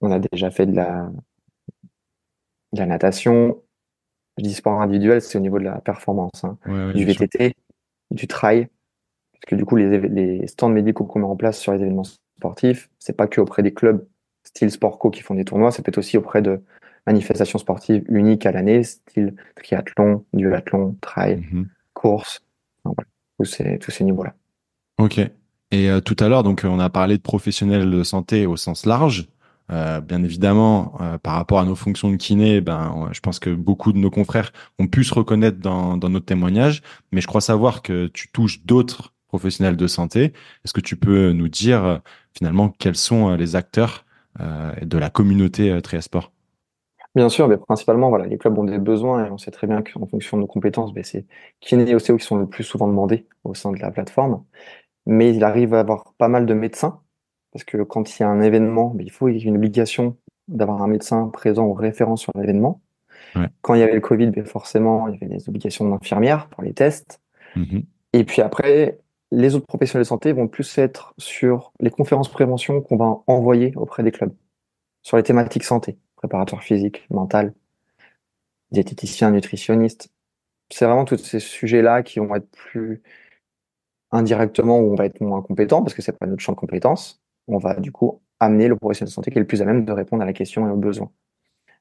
On a déjà fait de la, la natation. Je dis sport individuel, c'est au niveau de la performance. Hein. du VTT, du trail. Parce que du coup, les, les stands médicaux qu'on met en place sur les événements sportifs, c'est pas que auprès des clubs style Sportco qui font des tournois, c'est peut-être aussi auprès de manifestations sportives uniques à l'année, style triathlon, duathlon, trail, mm-hmm. course. tous ces, tous ces niveaux-là. Ok. Et euh, tout à l'heure, donc, on a parlé de professionnels de santé au sens large. Euh, bien évidemment, euh, par rapport à nos fonctions de kiné, ben, je pense que beaucoup de nos confrères ont pu se reconnaître dans, dans notre témoignage, mais je crois savoir que tu touches d'autres professionnels de santé. Est-ce que tu peux nous dire finalement quels sont les acteurs de la communauté Triasport? Bien sûr, mais principalement, voilà, les clubs ont des besoins et on sait très bien qu'en fonction de nos compétences, ben, c'est kiné et OCO qui sont le plus souvent demandés au sein de la plateforme. Mais il arrive à avoir pas mal de médecins parce que quand il y a un événement, ben, il faut il y a une obligation d'avoir un médecin présent ou référent sur l'événement. Quand il y avait le Covid, ben, forcément, il y avait des obligations d'infirmières pour les tests. Mm-hmm. Et puis après, les autres professionnels de santé vont plus être sur les conférences prévention qu'on va envoyer auprès des clubs, sur les thématiques santé, préparateur physique, mental, diététicien, nutritionniste. C'est vraiment tous ces sujets-là qui vont être plus indirectement où on va être moins compétent parce que c'est pas notre champ de compétences on va du coup amener le professionnel de santé qui est le plus à même de répondre à la question et aux besoins.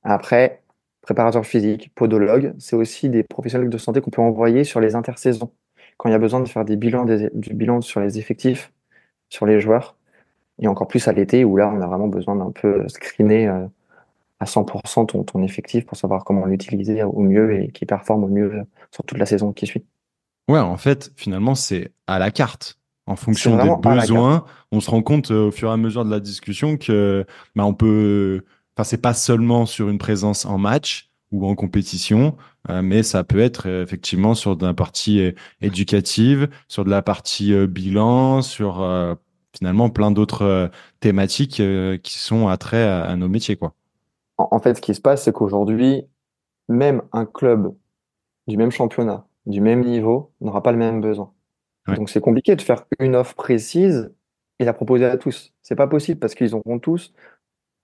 Après, préparateur physique, podologue, c'est aussi des professionnels de santé qu'on peut envoyer sur les intersaisons. Quand il y a besoin de faire des bilans, du bilan sur les effectifs, sur les joueurs, Et encore plus à l'été où là, on a vraiment besoin d'un peu screener euh, à 100% ton, ton effectif pour savoir comment l'utiliser au mieux et qui performe au mieux sur toute la saison qui suit. Ouais, en fait, finalement, c'est à la carte. En fonction des besoins, on se rend compte euh, au fur et à mesure de la discussion que bah, on peut. Enfin, c'est pas seulement sur une présence en match ou en compétition, euh, mais ça peut être euh, effectivement sur de la partie éducative, sur de la partie bilan, sur finalement plein d'autres thématiques qui sont à trait à, nos métiers, quoi. En, fait, ce qui se passe, c'est qu'aujourd'hui, même un club du même championnat, du même niveau, n'aura pas le même besoin. Donc c'est compliqué de faire une offre précise et la proposer à tous. C'est pas possible parce qu'ils auront tous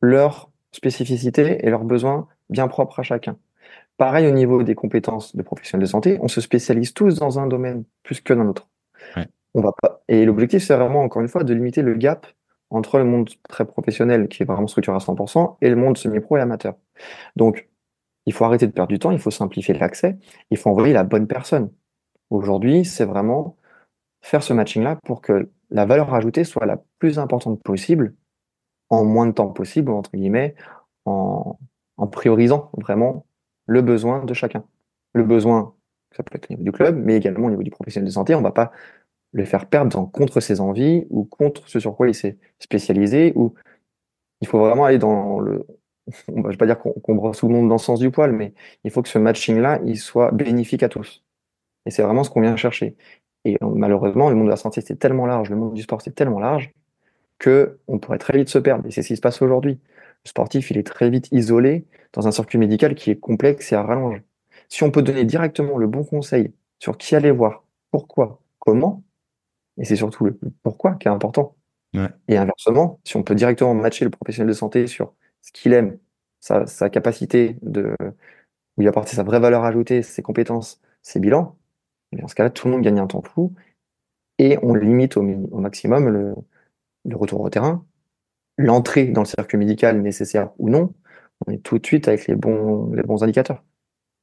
leurs spécificités et leurs besoins bien propres à chacun. Pareil au niveau des compétences de professionnels de santé, on se spécialise tous dans un domaine plus que dans l'autre. On va pas. Et l'objectif, c'est vraiment, encore une fois, de limiter le gap entre le monde très professionnel, qui est vraiment structuré à 100%, et le monde semi-pro et amateur. Donc, il faut arrêter de perdre du temps, il faut simplifier l'accès, il faut envoyer la bonne personne. Aujourd'hui, c'est vraiment faire ce matching-là pour que la valeur ajoutée soit la plus importante possible, en moins de temps possible, entre guillemets, en, en priorisant vraiment le besoin de chacun. Le besoin, ça peut être au niveau du club, mais également au niveau du professionnel de santé. On ne va pas le faire perdre contre ses envies ou contre ce sur quoi il s'est spécialisé. Ou il faut vraiment aller dans le. Je ne vais pas dire qu'on brosse tout le monde dans le sens du poil, mais il faut que ce matching-là, il soit bénéfique à tous. Et c'est vraiment ce qu'on vient chercher. Et malheureusement, le monde de la santé, c'est tellement large, le monde du sport, c'est tellement large que on pourrait très vite se perdre. Et c'est ce qui se passe aujourd'hui. Le sportif, il est très vite isolé dans un circuit médical qui est complexe et à rallonge. Si on peut donner directement le bon conseil sur qui aller voir, pourquoi, comment, et c'est surtout le pourquoi qui est important. Et inversement, si on peut directement matcher le professionnel de santé sur ce qu'il aime, sa, sa capacité de lui apporter sa vraie valeur ajoutée, ses compétences, ses bilans, dans ce cas-là, tout le monde gagne un temps fou et on limite au, maximum le, retour au terrain, l'entrée dans le circuit médical nécessaire ou non. On est tout de suite avec les bons, les bons indicateurs.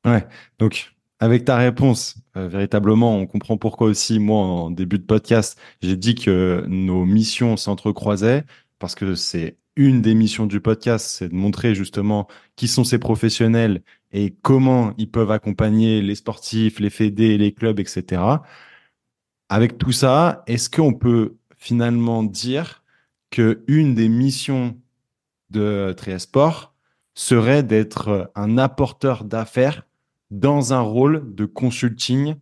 Ouais, donc avec ta réponse, euh, véritablement, on comprend pourquoi aussi, moi, en début de podcast, j'ai dit que nos missions s'entrecroisaient parce que c'est une des missions du podcast, c'est de montrer justement qui sont ces professionnels et comment ils peuvent accompagner les sportifs, les fédés, les clubs, etc. Avec tout ça, est-ce qu'on peut finalement dire que une des missions de Triesport serait d'être un apporteur d'affaires dans un rôle de consulting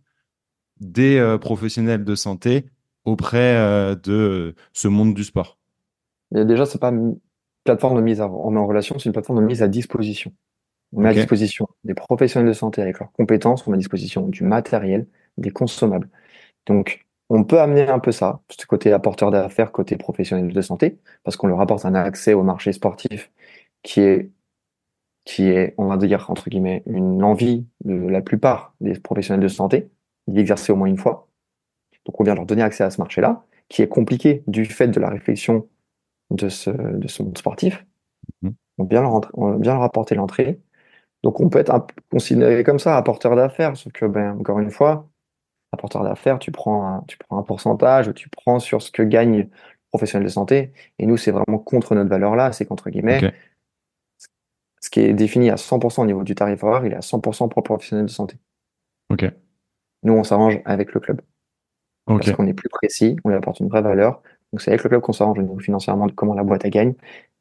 des euh, professionnels de santé auprès euh, de ce monde du sport Déjà, c'est pas plateforme de mise en, en relation, c'est une plateforme de mise à disposition. On met à disposition des professionnels de santé avec leurs compétences, on met à disposition du matériel, des consommables. Donc, on peut amener un peu ça, ce côté apporteur d'affaires, côté professionnel de santé, parce qu'on leur apporte un accès au marché sportif qui est, qui est, on va dire, entre guillemets, une envie de la plupart des professionnels de santé d'y exercer au moins une fois. Donc, on vient leur donner accès à ce marché-là, qui est compliqué du fait de la réflexion de ce, de ce monde sportif. Mhm. On vient leur, on vient leur apporter l'entrée. Donc on peut être considéré comme ça, apporteur d'affaires, sauf que, ben, encore une fois, apporteur d'affaires, tu prends, un, tu prends un pourcentage, tu prends sur ce que gagne le professionnel de santé, et nous, c'est vraiment contre notre valeur-là, c'est qu'entre guillemets, ce qui est défini à 100% au niveau du tarif horaire, il est à 100% pour le professionnel de santé. Ok. Nous, on s'arrange avec le club. Parce qu'on est plus précis, on lui apporte une vraie valeur, donc c'est avec le club qu'on s'arrange financièrement de comment la boîte a gagne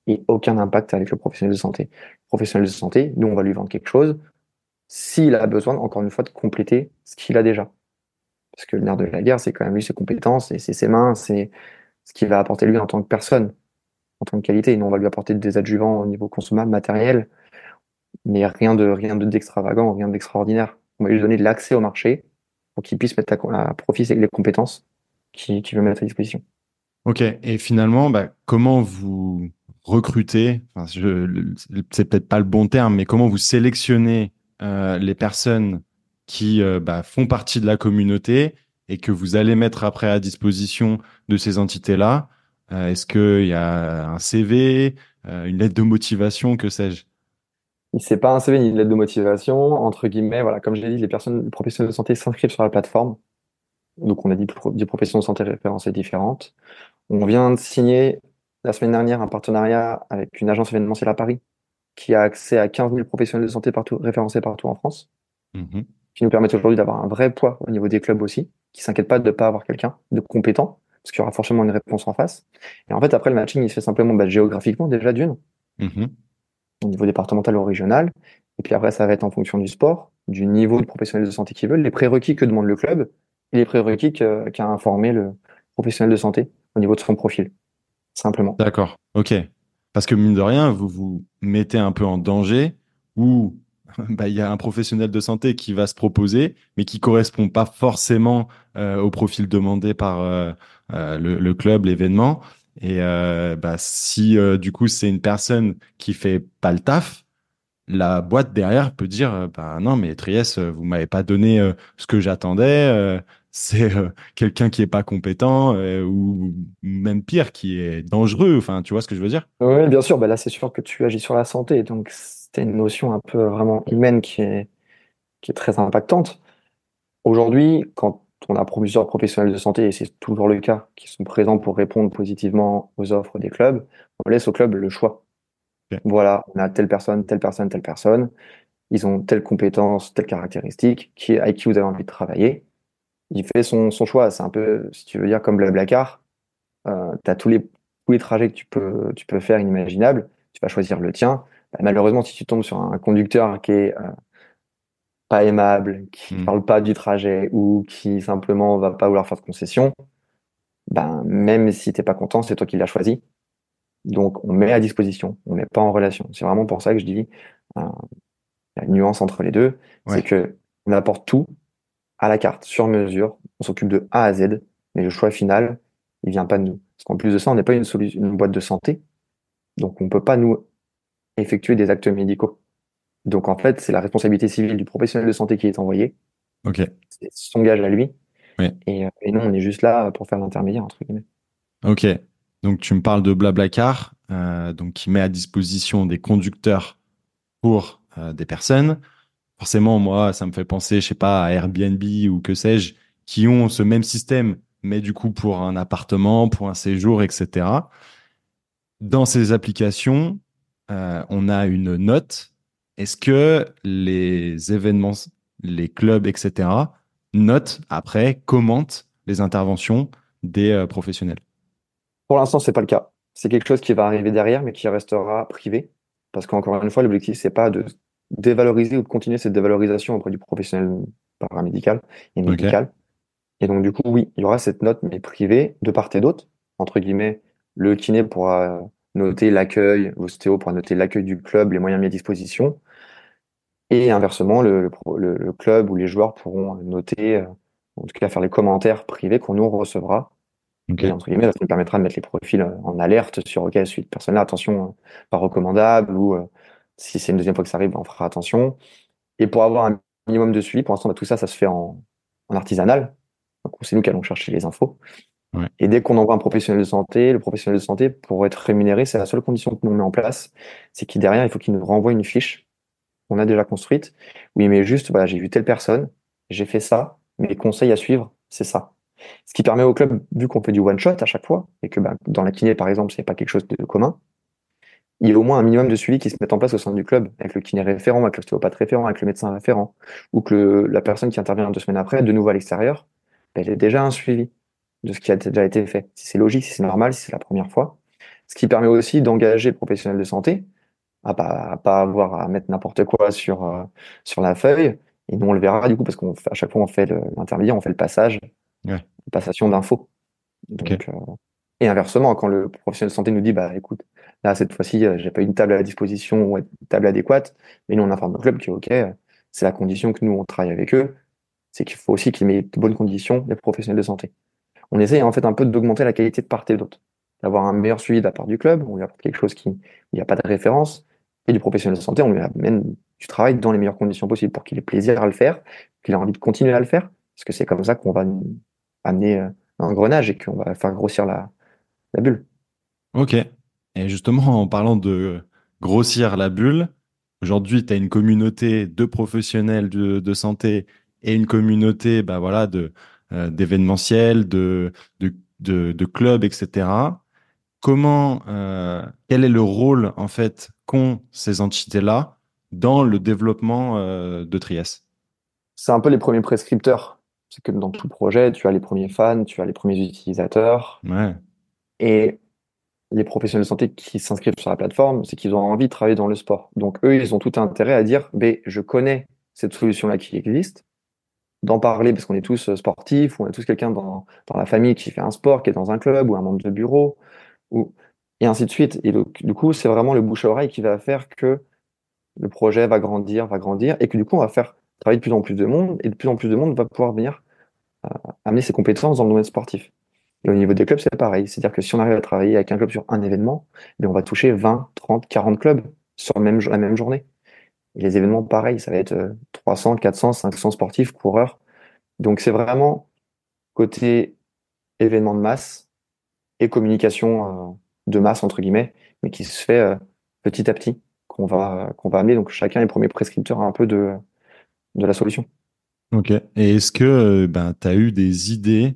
et aucun impact avec le professionnel de santé. Le professionnel de santé, nous on va lui vendre quelque chose s'il a besoin encore une fois de compléter ce qu'il a déjà. Parce que le nerf de la guerre, c'est quand même lui ses compétences et ses mains, c'est ce qu'il va apporter lui en tant que personne, en tant que qualité. Nous on va lui apporter des adjuvants au niveau consommable, matériel, mais rien de rien d'extravagant, rien d'extraordinaire. On va lui donner de l'accès au marché pour qu'il puisse mettre à, profit les compétences qu'il veut mettre à disposition. Ok, et finalement, bah, comment vous recrutez, c'est peut-être pas le bon terme, mais comment vous sélectionnez euh, les personnes qui euh, bah, font partie de la communauté et que vous allez mettre après à disposition de ces entités-là euh, Est-ce qu'il y a un CV, une lettre de motivation, que sais-je? C'est pas un CV ni une lettre de motivation, entre guillemets, voilà, comme je l'ai dit, les personnes les professionnels de santé s'inscrivent sur la plateforme. Donc on a dit des professions de santé référencées différentes. On vient de signer la semaine dernière un partenariat avec une agence événementielle à Paris qui a accès à 15 000 professionnels de santé partout, référencés partout en France, Mhm. Qui nous permettent aujourd'hui d'avoir un vrai poids au niveau des clubs aussi, qui s'inquiètent pas de ne pas avoir quelqu'un de compétent, parce qu'il y aura forcément une réponse en face. Et en fait, après, le matching, il se fait simplement bah, géographiquement déjà d'une, Mhm. au niveau départemental ou régional. Et puis après, ça va être en fonction du sport, du niveau de professionnels de santé qu'ils veulent, les prérequis que demande le club et les prérequis qu'a informé le professionnel de santé au niveau de son profil. Simplement. D'accord, ok. Parce que mine de rien, vous vous mettez un peu en danger ou <laughs> bah, il y a un professionnel de santé qui va se proposer, mais qui correspond pas forcément euh, au profil demandé par euh, euh, le, le club, l'événement. Et euh, bah, si euh, du coup c'est une personne qui fait pas le taf, la boîte derrière peut dire euh, bah non mais Trieste, vous m'avez pas donné ce que j'attendais. <laughs> c'est quelqu'un qui est pas compétent ou même pire qui est dangereux. Enfin, tu vois ce que je veux dire? Oui, bien sûr, bah là, c'est sûr que tu agis sur la santé, donc c'est une notion un peu vraiment humaine qui est, qui est très impactante. Aujourd'hui, quand on a plusieurs professionnels de santé, et c'est toujours le cas, qui sont présents pour répondre positivement aux offres des clubs, on laisse au club le choix. Voilà, on a telle personne, telle personne, telle personne, ils ont telle compétence, telle caractéristique, qui, avec qui vous avez envie de travailler. Il fait son, son choix. C'est un peu, si tu veux dire, comme Blablacar. Euh, tu as tous les, tous les trajets que tu peux, tu peux faire inimaginables. Tu vas choisir le tien. Malheureusement, si tu tombes sur un conducteur qui est euh, pas aimable, qui Mm. parle pas du trajet ou qui simplement va pas vouloir faire de concession, ben, même si t'es pas content, c'est toi qui l'as choisi. Donc, on met à disposition, on met pas en relation. C'est vraiment pour ça que je dis euh, la nuance entre les deux, Ouais. c'est que on apporte tout à la carte, sur mesure. On s'occupe de A à Z, mais le choix final, il vient pas de nous. Parce qu'en plus de ça, on n'est pas une solution, une boîte de santé, donc on peut pas nous effectuer des actes médicaux. Donc en fait, c'est la responsabilité civile du professionnel de santé qui est envoyé, Ok, c'est son gage à lui, Oui. et, euh, et nous, on est juste là pour faire l'intermédiaire, entre guillemets. ok. Donc tu me parles de Blablacar, euh, donc qui met à disposition des conducteurs pour euh, des personnes. Forcément, moi, ça me fait penser, je sais pas, à Airbnb ou que sais-je, qui ont ce même système, mais du coup pour un appartement, pour un séjour, etc. Dans ces applications, euh, on a une note. Est-ce que les événements, les clubs, etc., notent après, commentent les interventions des euh, professionnels? Pour l'instant, c'est pas le cas. C'est quelque chose qui va arriver derrière, mais qui restera privé. Parce qu'encore une fois, l'objectif, c'est pas de dévaloriser ou de continuer cette dévalorisation auprès du professionnel paramédical et médical. Et donc, du coup, oui, il y aura cette note, mais privée, de part et d'autre. Entre guillemets, le kiné pourra noter l'accueil, l'ostéo pourra noter l'accueil du club, les moyens mis à disposition. Et inversement, le, club ou les joueurs pourront noter, euh, en tout cas faire les commentaires privés qu'on nous recevra. Et entre guillemets, ça nous permettra de mettre les profils en alerte sur OK, cette personne-là, attention, euh, pas recommandable, ou euh, si c'est une deuxième fois que ça arrive, ben, on fera attention. Et pour avoir un minimum de suivi, pour l'instant, bah, tout ça, ça se fait en, en artisanal. Donc, c'est nous qui allons chercher les infos. Et dès qu'on envoie un professionnel de santé, le professionnel de santé, pour être rémunéré, c'est la seule condition que nous met en place, c'est qu'il derrière, il faut qu'il nous renvoie une fiche qu'on a déjà construite. Oui, mais juste, voilà, j'ai vu telle personne, j'ai fait ça, mes conseils à suivre, c'est ça. Ce qui permet au club, vu qu'on fait du one shot à chaque fois, et que ben, dans la kiné, par exemple, c'est pas quelque chose de commun, il y a au moins un minimum de suivi qui se met en place au sein du club, avec le kiné référent, avec l'ostéopathe référent, avec le médecin référent, ou que la personne qui intervient deux semaines après, de nouveau à l'extérieur, ben, elle est déjà un suivi de ce qui a déjà été fait. Si c'est logique, si c'est normal, si c'est la première fois. Ce qui permet aussi d'engager le professionnel de santé à pas, à pas avoir à mettre n'importe quoi sur, euh, sur la feuille. Et nous, on le verra du coup, parce qu'on fait- à chaque fois, on fait l'intermédiaire, on fait le passage, Ouais. la passation d'infos. Donc, Ok. euh, et inversement, quand le professionnel de santé nous dit, bah écoute, là, cette fois-ci, euh, j'ai pas une table à disposition ou une table adéquate, mais nous, on informe le club que, ok, euh, c'est la condition que nous, on travaille avec eux, c'est qu'il faut aussi qu'ils mettent de bonnes conditions, les professionnels de santé. On essaye en fait un peu d'augmenter la qualité de part et d'autre, d'avoir un meilleur suivi de la part du club, on lui apporte quelque chose qui, il n'y a pas de référence, et du professionnel de santé, on lui amène du travail dans les meilleures conditions possibles pour qu'il ait plaisir à le faire, qu'il ait envie de continuer à le faire, parce que c'est comme ça qu'on va amener euh, un engrenage et qu'on va faire grossir la, bulle. Ok. Et justement, en parlant de grossir la bulle, aujourd'hui, tu as une communauté de professionnels de, de santé et une communauté bah, voilà, de, euh, d'événementiels, de, de, de, de clubs, etc. comment, euh, quel est le rôle en fait qu'ont ces entités-là dans le développement euh, de Trias C'est un peu les premiers prescripteurs. C'est que dans tout projet, tu as les premiers fans, tu as les premiers utilisateurs. Ouais. Et les professionnels de santé qui s'inscrivent sur la plateforme, c'est qu'ils ont envie de travailler dans le sport. Donc eux, ils ont tout intérêt à dire, ben, je connais cette solution-là qui existe, d'en parler parce qu'on est tous sportifs, ou on a tous quelqu'un dans, dans la famille qui fait un sport, qui est dans un club ou un membre de bureau, ou, et ainsi de suite. Et donc, du coup, c'est vraiment le bouche à oreille qui va faire que le projet va grandir, va grandir, et que du coup, on va faire travailler de plus en plus de monde, et de plus en plus de monde va pouvoir venir euh, amener ses compétences dans le domaine sportif. Et au niveau des clubs, c'est pareil. C'est-à-dire que si on arrive à travailler avec un club sur un événement, eh on va toucher 20, 30, 40 clubs sur la même journée. Les événements, pareil, ça va être 300, 400, 500 sportifs, coureurs. Donc c'est vraiment côté événement de masse et communication euh, de masse, entre guillemets, mais qui se fait euh, petit à petit, qu'on va, va amener. Donc chacun est premier prescripteur un peu de, de la solution. Ok. Et est-ce que euh, ben, tu as eu des idées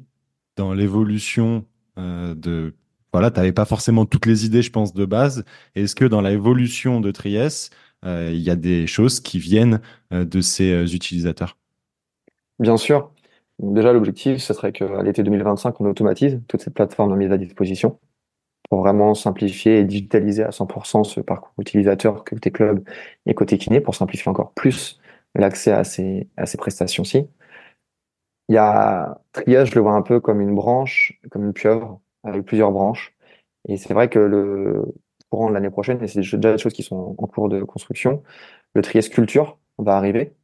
dans l'évolution de... Voilà, tu n'avais pas forcément toutes les idées, je pense, de base. Est-ce que dans l'évolution de Tries, il y a des choses qui viennent de ces utilisateurs Bien sûr. déjà, l'objectif, ce serait qu'à l'été 2025, on automatise toutes ces plateformes mises à disposition pour vraiment simplifier et digitaliser à 100% ce parcours utilisateur côté club et côté kiné pour simplifier encore plus l'accès à ces, à ces prestations-ci. Il y a triage, je le vois un peu comme une branche, comme une pieuvre avec plusieurs branches. Et c'est vrai que le courant de l'année prochaine, et c'est déjà des choses qui sont en cours de construction, le triage culture va arriver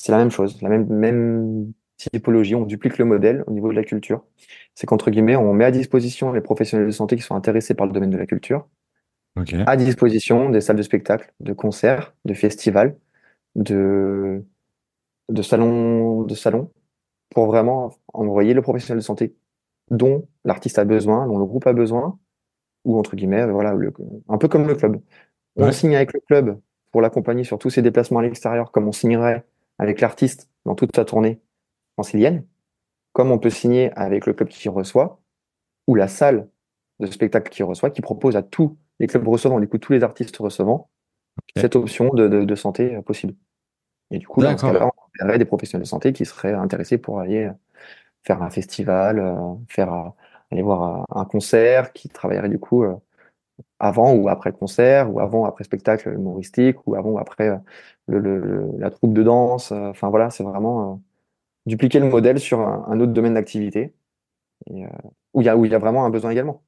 c'est la même chose, la même, même typologie. On duplique le modèle au niveau de la culture. C'est qu'entre guillemets, on met à disposition les professionnels de santé qui sont intéressés par le domaine de la culture, à disposition des salles de spectacle, de concerts, de festivals, de, de salons, de salons, pour vraiment envoyer le professionnel de santé dont l'artiste a besoin, dont le groupe a besoin, ou entre guillemets, voilà, un peu comme le club. On signe avec le club pour l'accompagner sur tous ses déplacements à l'extérieur, comme on signerait avec l'artiste dans toute sa tournée francilienne, comme on peut signer avec le club qui reçoit, ou la salle de spectacle qui reçoit, qui propose à tous les clubs recevant, du coup tous les artistes recevant, cette option de, santé euh, possible. Et du coup, dans ce cas-là, on aurait des professionnels de santé qui seraient intéressés pour aller faire un festival, euh, faire aller voir un concert, qui travaillerait du coup avant ou après le concert, ou avant après spectacle humoristique, ou avant ou après le, la troupe de danse. Euh, enfin voilà, c'est vraiment euh, dupliquer le modèle sur un, autre domaine d'activité euh, où il y y a vraiment un besoin également.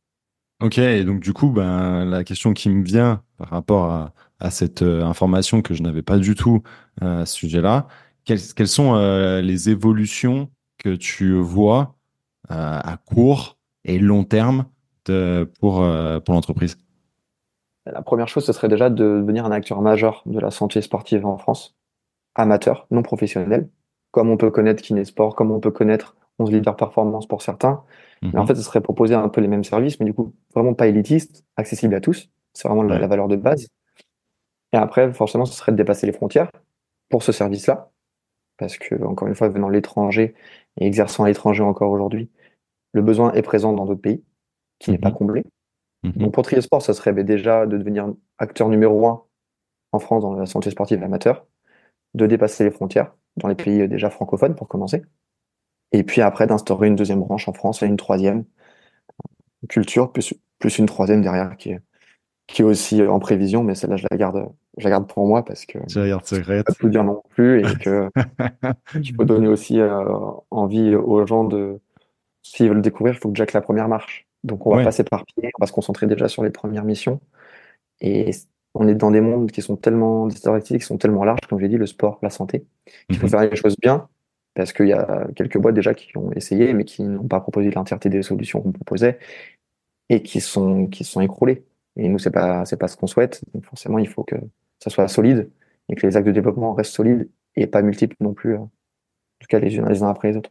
Ok, et donc du coup, ben, la question qui me vient par rapport à, à cette information que je n'avais pas du tout à ce sujet-là, quelles, quelles, sont les évolutions que tu vois à court et long terme de, pour, pour l'entreprise la première chose, ce serait déjà de devenir un acteur majeur de la santé sportive en France, amateur, non professionnel, comme on peut connaître Kinesport, comme on peut connaître 11 leaders performance pour certains. Mais en mhm. fait, ce serait proposer un peu les mêmes services, mais du coup, vraiment pas élitiste, accessible à tous. C'est vraiment la, valeur de base. Et après, forcément, ce serait de dépasser les frontières pour ce service-là. Parce que, encore une fois, venant de l'étranger et exerçant à l'étranger encore aujourd'hui, le besoin est présent dans d'autres pays, qui n'est pas mhm. comblé. Mhm. Donc pour Triesport, ça serait déjà de devenir acteur numéro un en France dans la santé sportive amateur, de dépasser les frontières dans les pays déjà francophones pour commencer, et puis après d'instaurer une deuxième branche en France et une troisième culture, plus, plus une troisième derrière qui est, qui est aussi en prévision, mais celle-là je la garde, je la garde pour moi parce que je la garde secrète. Pas tout dire non plus et que <laughs> il faut donner aussi euh, envie aux gens de s'ils veulent le découvrir, il faut que Jack la première marche. Donc on va pas s'éparpiller, on va se concentrer déjà sur les premières missions. Et on est dans des mondes qui sont tellement, des activités qui sont tellement larges, comme je l'ai dit, le sport, la santé, qu'il faut mhm. faire les choses bien, parce qu'il y a quelques boîtes déjà qui ont essayé, mais qui n'ont pas proposé l'entièreté des solutions qu'on proposait, et qui sont, qui sont écroulées. Et nous, c'est pas, c'est pas ce qu'on souhaite. Donc forcément, il faut que ça soit solide, et que les actes de développement restent solides, et pas multiples non plus, en tout cas les uns les uns après les autres.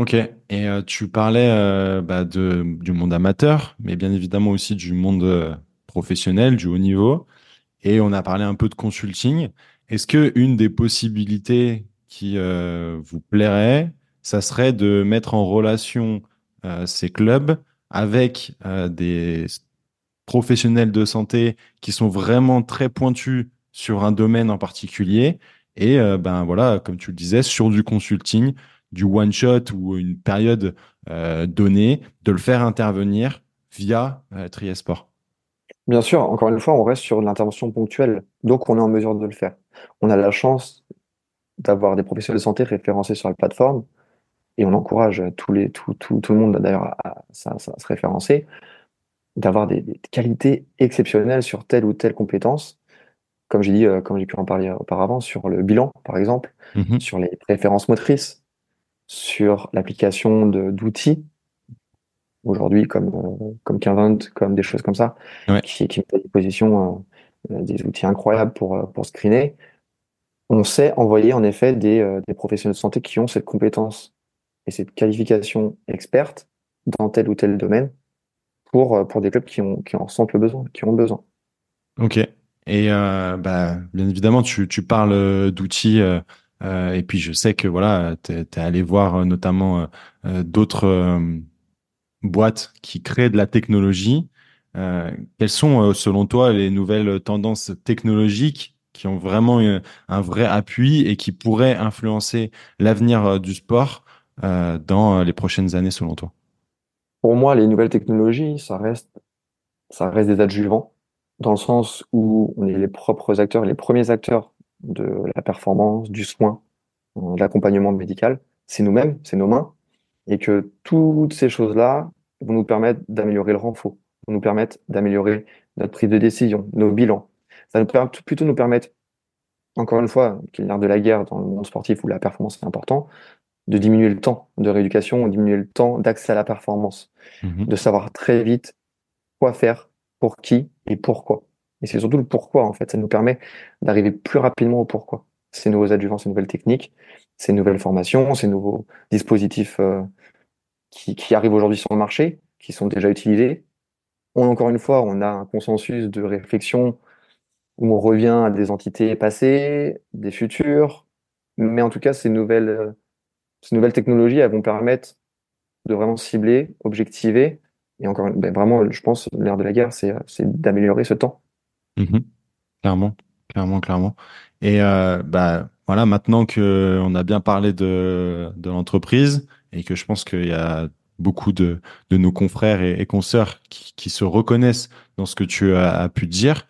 Ok, et euh, tu parlais euh, bah, de, du monde amateur, mais bien évidemment aussi du monde euh, professionnel, du haut niveau, et on a parlé un peu de consulting. Est-ce que une des possibilités qui vous plairait, ça serait de mettre en relation ces clubs avec des professionnels de santé qui sont vraiment très pointus sur un domaine en particulier? Et ben voilà, comme tu le disais, sur du consulting, du one shot ou une période donnée, de le faire intervenir via Triesport. Bien sûr, encore une fois, on reste sur l'intervention ponctuelle, donc on est en mesure de le faire. On a la chance d'avoir des professionnels de santé référencés sur la plateforme, et on encourage tous les, tout, tout, tout le monde d'ailleurs à, à, se référencer, d'avoir des, des, qualités exceptionnelles sur telle ou telle compétence. Comme j'ai dit, euh, comme j'ai pu en parler auparavant, sur le bilan, par exemple, Mhm. sur les préférences motrices, sur l'application de- d'outils, aujourd'hui comme, comme Kinvent, comme des choses comme ça, Ouais. qui, qui mettent à disposition euh, des outils incroyables pour, euh, pour screener. On sait envoyer en effet des, euh, des professionnels de santé qui ont cette compétence et cette qualification experte dans tel ou tel domaine pour, pour des clubs qui, ont, qui en ressentent le besoin, qui ont besoin. Ok. Et euh, bah, bien évidemment, tu, tu parles d'outils. euh, euh, et puis, je sais que voilà, tu es, allé voir euh, notamment euh, d'autres boîtes qui créent de la technologie. Quelles sont, selon toi, les nouvelles tendances technologiques qui ont vraiment un vrai appui et qui pourraient influencer l'avenir du sport dans les prochaines années, selon toi? Pour moi, les nouvelles technologies, ça reste, ça reste des adjuvants, dans le sens où on est les propres acteurs, les premiers acteurs de la performance, du soin, euh, de l'accompagnement médical. C'est nous-mêmes, c'est nos mains, et que toutes ces choses-là vont nous permettre d'améliorer le renfort, vont nous permettre d'améliorer notre prise de décision, nos bilans. Ça nous permet plutôt nous permettre, encore une fois, qu'il y l'art de la guerre dans le monde sportif où la performance est importante, de diminuer le temps de rééducation, de diminuer le temps d'accès à la performance, Mhm. de savoir très vite quoi faire, pour qui et pourquoi. Et c'est surtout le pourquoi, en fait. Ça nous permet d'arriver plus rapidement au pourquoi. Ces nouveaux adjuvants, ces nouvelles techniques, ces nouvelles formations, ces nouveaux dispositifs euh, qui, qui arrivent aujourd'hui sur le marché, qui sont déjà utilisés. On, encore une fois, on a un consensus de réflexion où on revient à des entités passées, des futures, mais en tout cas, ces nouvelles, euh, ces nouvelles technologies, elles vont permettre de vraiment cibler, objectiver, et encore, ben vraiment, je pense, l'ère de la guerre, c'est, c'est d'améliorer ce temps. Mhm. Clairement, clairement, clairement. Et euh, bah voilà, maintenant que on a bien parlé de, de l'entreprise et que je pense qu'il y a beaucoup de, de nos confrères et, et consoeurs qui, se reconnaissent dans ce que tu as, pu dire,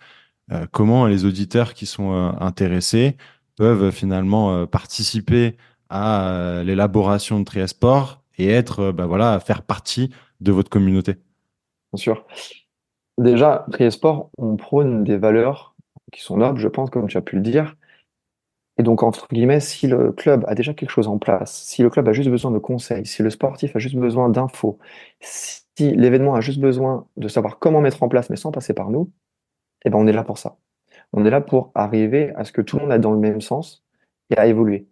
euh, comment les auditeurs qui sont euh, intéressés peuvent finalement participer à l'élaboration de Triasport et être, bah voilà, faire partie de votre communauté? Bien sûr. Déjà, Triesport, on prône des valeurs qui sont nobles, je pense, comme tu as pu le dire. Et donc, entre guillemets, si le club a déjà quelque chose en place, si le club a juste besoin de conseils, si le sportif a juste besoin d'infos, si l'événement a juste besoin de savoir comment mettre en place, mais sans passer par nous, eh ben, on est là pour ça. On est là pour arriver à ce que tout le monde aille dans le même sens et à évoluer.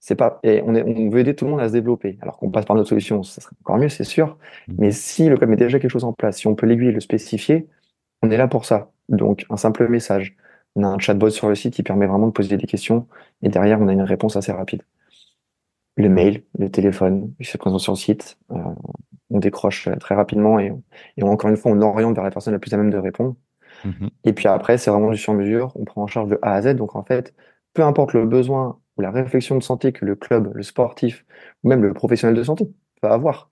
C'est pas, et on, est, on veut aider tout le monde à se développer. Alors qu'on passe par notre solution, ça serait encore mieux, c'est sûr. Mais si le club met déjà quelque chose en place, si on peut l'aiguiller, le spécifier, on est là pour ça. Donc, un simple message. On a un chatbot sur le site qui permet vraiment de poser des questions et derrière, on a une réponse assez rapide. Le mail, le téléphone, il se présente sur le site. Euh, on décroche très rapidement et, et encore une fois, on oriente vers la personne la plus à même de répondre. Mhm. Et puis après, c'est vraiment du sur-mesure. On prend en charge de A à Z. Donc en fait, peu importe le besoin ou la réflexion de santé que le club, le sportif ou même le professionnel de santé peut avoir,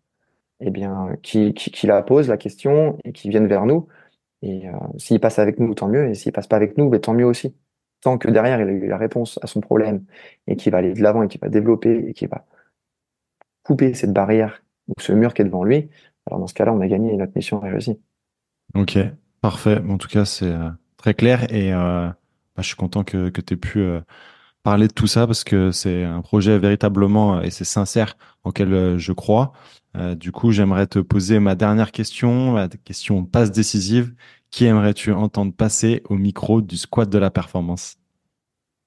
eh bien, qui, qui, la pose la question et qui viennent vers nous. Et euh, s'il passe avec nous, tant mieux. Et s'il passe pas avec nous, ben, tant mieux aussi. Tant que derrière, il a eu la réponse à son problème et qu'il va aller de l'avant et qu'il va développer et qu'il va couper cette barrière ou ce mur qui est devant lui, alors dans ce cas-là, on a gagné et notre mission est réussie. Ok, parfait. En tout cas, c'est euh, très clair et euh, bah, je suis content que, que tu aies pu parler de tout ça parce que c'est un projet véritablement euh, et c'est sincère auquel euh, je crois. Euh, du coup, j'aimerais te poser ma dernière question, la question passe décisive. Qui aimerais-tu entendre passer au micro du squat de la performance?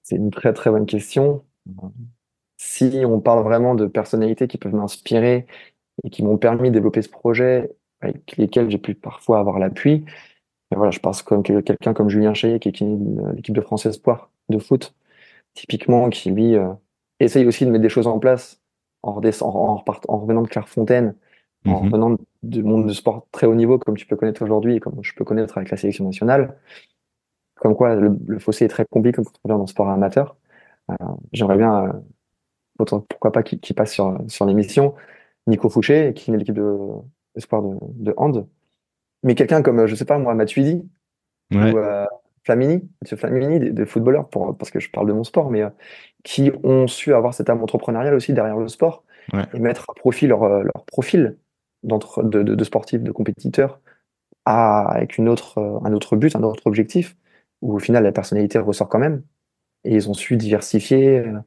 C'est une très très bonne question. Si on parle vraiment de personnalités qui peuvent m'inspirer et qui m'ont permis de développer ce projet, avec lesquels j'ai pu parfois avoir l'appui, mais voilà, je pense comme que quelqu'un comme Julien Chaillet, qui est l'équipe de France Espoir de foot, typiquement, qui lui euh, essaye aussi de mettre des choses en place en, redescend, en, repart, en revenant de Clairefontaine, en Mhm. revenant de monde de sport très haut niveau comme tu peux connaître aujourd'hui et comme je peux connaître avec la sélection nationale. Comme quoi, le, fossé est très compliqué quand on revient dans le sport amateur. Euh, J'aimerais bien, euh, pourquoi pas, qu'il passe sur, sur l'émission. Nico Fouché, qui est l'équipe de, sport de, de hand. Mais quelqu'un comme, je sais pas moi, Matuidi ouais. ou euh, Flamini, Mathieu Flamini, des, des, footballeurs, pour, parce que je parle de mon sport, mais euh, qui ont su avoir cette âme entrepreneuriale aussi derrière le sport ouais. et mettre à profit leur, euh, leur profil de, de, de, sportifs, de compétiteurs, à, avec une autre, un autre but, un autre objectif, où au final la personnalité ressort quand même. Et ils ont su diversifier, euh,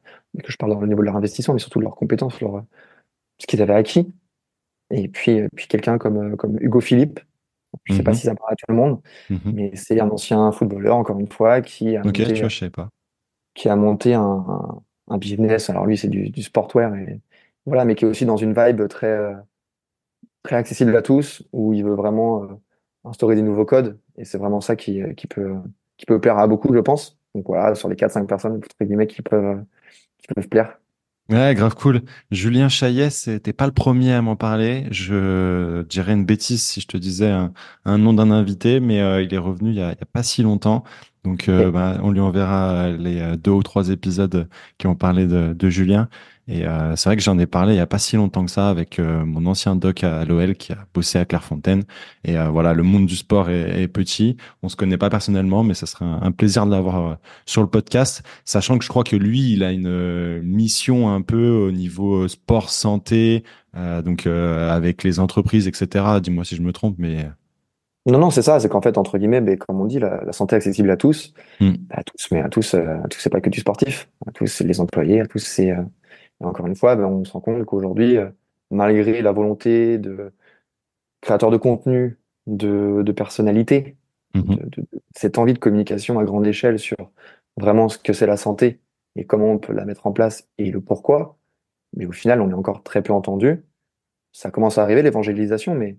que je parle au niveau de leur investissement, mais surtout de leurs compétences, leur, ce qu'ils avaient acquis. Et puis, puis quelqu'un comme, comme Hugo Philippe, je ne sais pas si ça parle à tout le monde, Mhm. mais c'est un ancien footballeur, encore une fois, qui a monté, tu vois, je savais pas. qui a monté un, un, un business. Alors lui, c'est du, du sportwear, et, voilà, mais qui est aussi dans une vibe très, euh, très accessible à tous, où il veut vraiment euh, instaurer des nouveaux codes. Et c'est vraiment ça qui, qui, peut, qui peut plaire à beaucoup, je pense. Donc voilà, sur les 4-5 personnes, entre guillemets, qui peuvent, qui peuvent plaire. Ouais, grave cool. Julien Chaillet, c'était pas le premier à m'en parler. Je dirais une bêtise si je te disais un, nom d'un invité, mais euh, il est revenu il il y a pas si longtemps. Donc, euh, bah, on lui enverra les euh, deux ou trois épisodes qui ont parlé de, de Julien. Et euh, c'est vrai que j'en ai parlé il y a pas si longtemps que ça avec euh, mon ancien doc à l'OL qui a bossé à Clairefontaine. Et euh, voilà, le monde du sport est, est petit. On se connaît pas personnellement, mais ça serait un, un plaisir de l'avoir euh, sur le podcast, sachant que je crois que lui, il a une euh, mission un peu au niveau euh, sport santé, euh, donc euh, avec les entreprises, etc. Dis-moi si je me trompe, mais Non, non, c'est ça, c'est qu'en fait, entre guillemets, ben, comme on dit, la, la santé accessible à tous, Hmm. à tous, mais à tous, euh, à tous, c'est pas que du sportif, à tous, c'est les employés, à tous, c'est, euh, encore une fois, ben, on se rend compte qu'aujourd'hui, euh, malgré la volonté de créateurs de contenu, de, de personnalité, Mhm. de, de- de- cette envie de communication à grande échelle sur vraiment ce que c'est la santé et comment on peut la mettre en place et le pourquoi, mais au final, on est encore très peu entendu. Ça commence à arriver, l'évangélisation, mais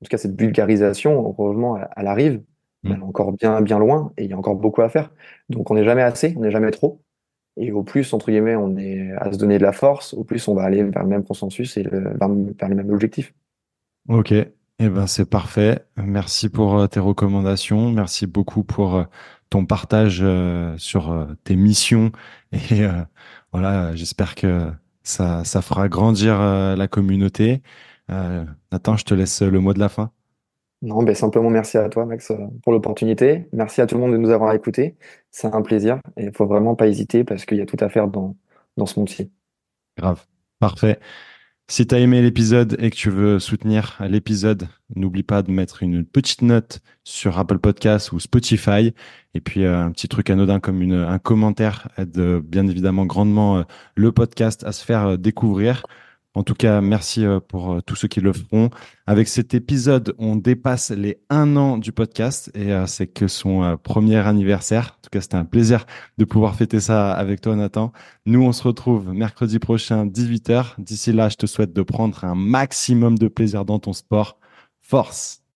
en tout cas, cette vulgarisation, heureusement, elle, arrive, mais elle est encore bien, bien loin et il y a encore beaucoup à faire. Donc, on n'est jamais assez, on n'est jamais trop. Et au plus, entre guillemets, on est à se donner de la force, au plus on va aller vers le même consensus et le- vers, vers les mêmes objectifs. Ok, eh ben c'est parfait. Merci pour euh, tes recommandations. Merci beaucoup pour euh, ton partage euh, sur tes missions. <laughs> Et euh, voilà, j'espère que ça, ça fera grandir la communauté. Euh, Nathan, je te laisse le mot de la fin. Non, ben simplement merci à toi, Max, euh, pour l'opportunité. Merci à tout le monde de nous avoir écoutés. C'est un plaisir et il faut vraiment pas hésiter parce qu'il y a tout à faire dans, dans ce monde-ci. Grave. Parfait. Si tu as aimé l'épisode et que tu veux soutenir l'épisode, n'oublie pas de mettre une petite note sur Apple Podcasts ou Spotify. Et puis euh, un petit truc anodin comme une, un commentaire aide bien évidemment grandement le podcast à se faire découvrir. En tout cas, merci euh, pour euh, tous ceux qui le feront. Avec cet épisode, on dépasse les un an du podcast et euh, c'est que son premier anniversaire. En tout cas, c'était un plaisir de pouvoir fêter ça avec toi, Nathan. Nous, on se retrouve mercredi prochain, 18h. D'ici là, je te souhaite de prendre un maximum de plaisir dans ton sport. Force